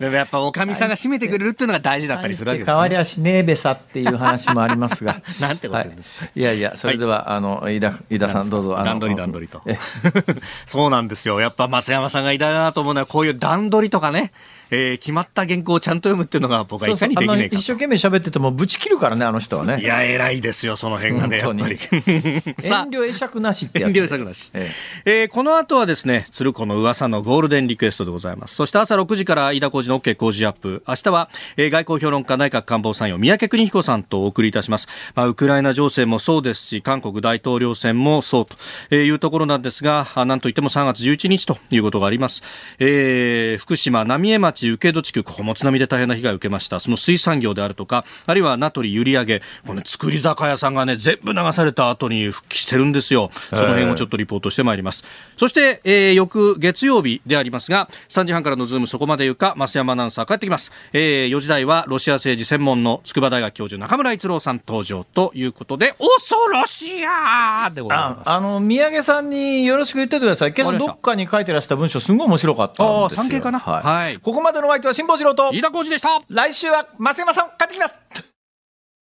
(laughs) でもやっぱおかみさんが締めてくれるっていうのが大事だったりするわけです、ね、代わりはしねえべさっていう話もありますが。(laughs) なんてことですか、はい、いやいやそれでは、はい、あの飯田飯田さんどうぞ段取り段取りと。(laughs) そうなんですよ。やっぱ増山さんが偉大だなと思うのはこういう段取りとかねえー、決まった原稿をちゃんと読むっていうのが僕はいかにできないか一生懸命喋っててもぶち切るからねあの人はね。いや偉いですよその辺がね。やっぱり遠慮会釈なしってやつ、遠慮会釈なし、ええ。えー、この後はですね鶴子の噂のゴールデンリクエストでございます。そして朝6時から飯田浩司時の OK 工事アップ。明日は、えー、外交評論家内閣官房参与三宅邦彦さんとお送りいたします。まあ、ウクライナ情勢もそうですし、韓国大統領選もそうというところなんですが、なんといっても3月11日ということがあります。えー、福島浪江町請戸地区、ここも津波で大変な被害を受けました。その水産業であるとか、あるいは名取閖上、この作り酒屋さんがね、全部流された後に復帰してるんですよ。その辺をちょっとリポートしてまいります。そして、えー、翌月曜日でありますが、3時半からのズームそこまで言うか、増山アナウンサー帰ってきます。えー、4時台はロシア政治専門の筑波大学教授中村一郎さん登場ということで、恐ろしやでございます。あの、宮家さんによろしく言っててください。今朝どっかに書いてらした文章、すごい面白かったんですよ。あ、産経かな、はい、はい。ここまでのお相手は辛坊治郎と飯田浩二でした。来週は増山さん帰ってきます。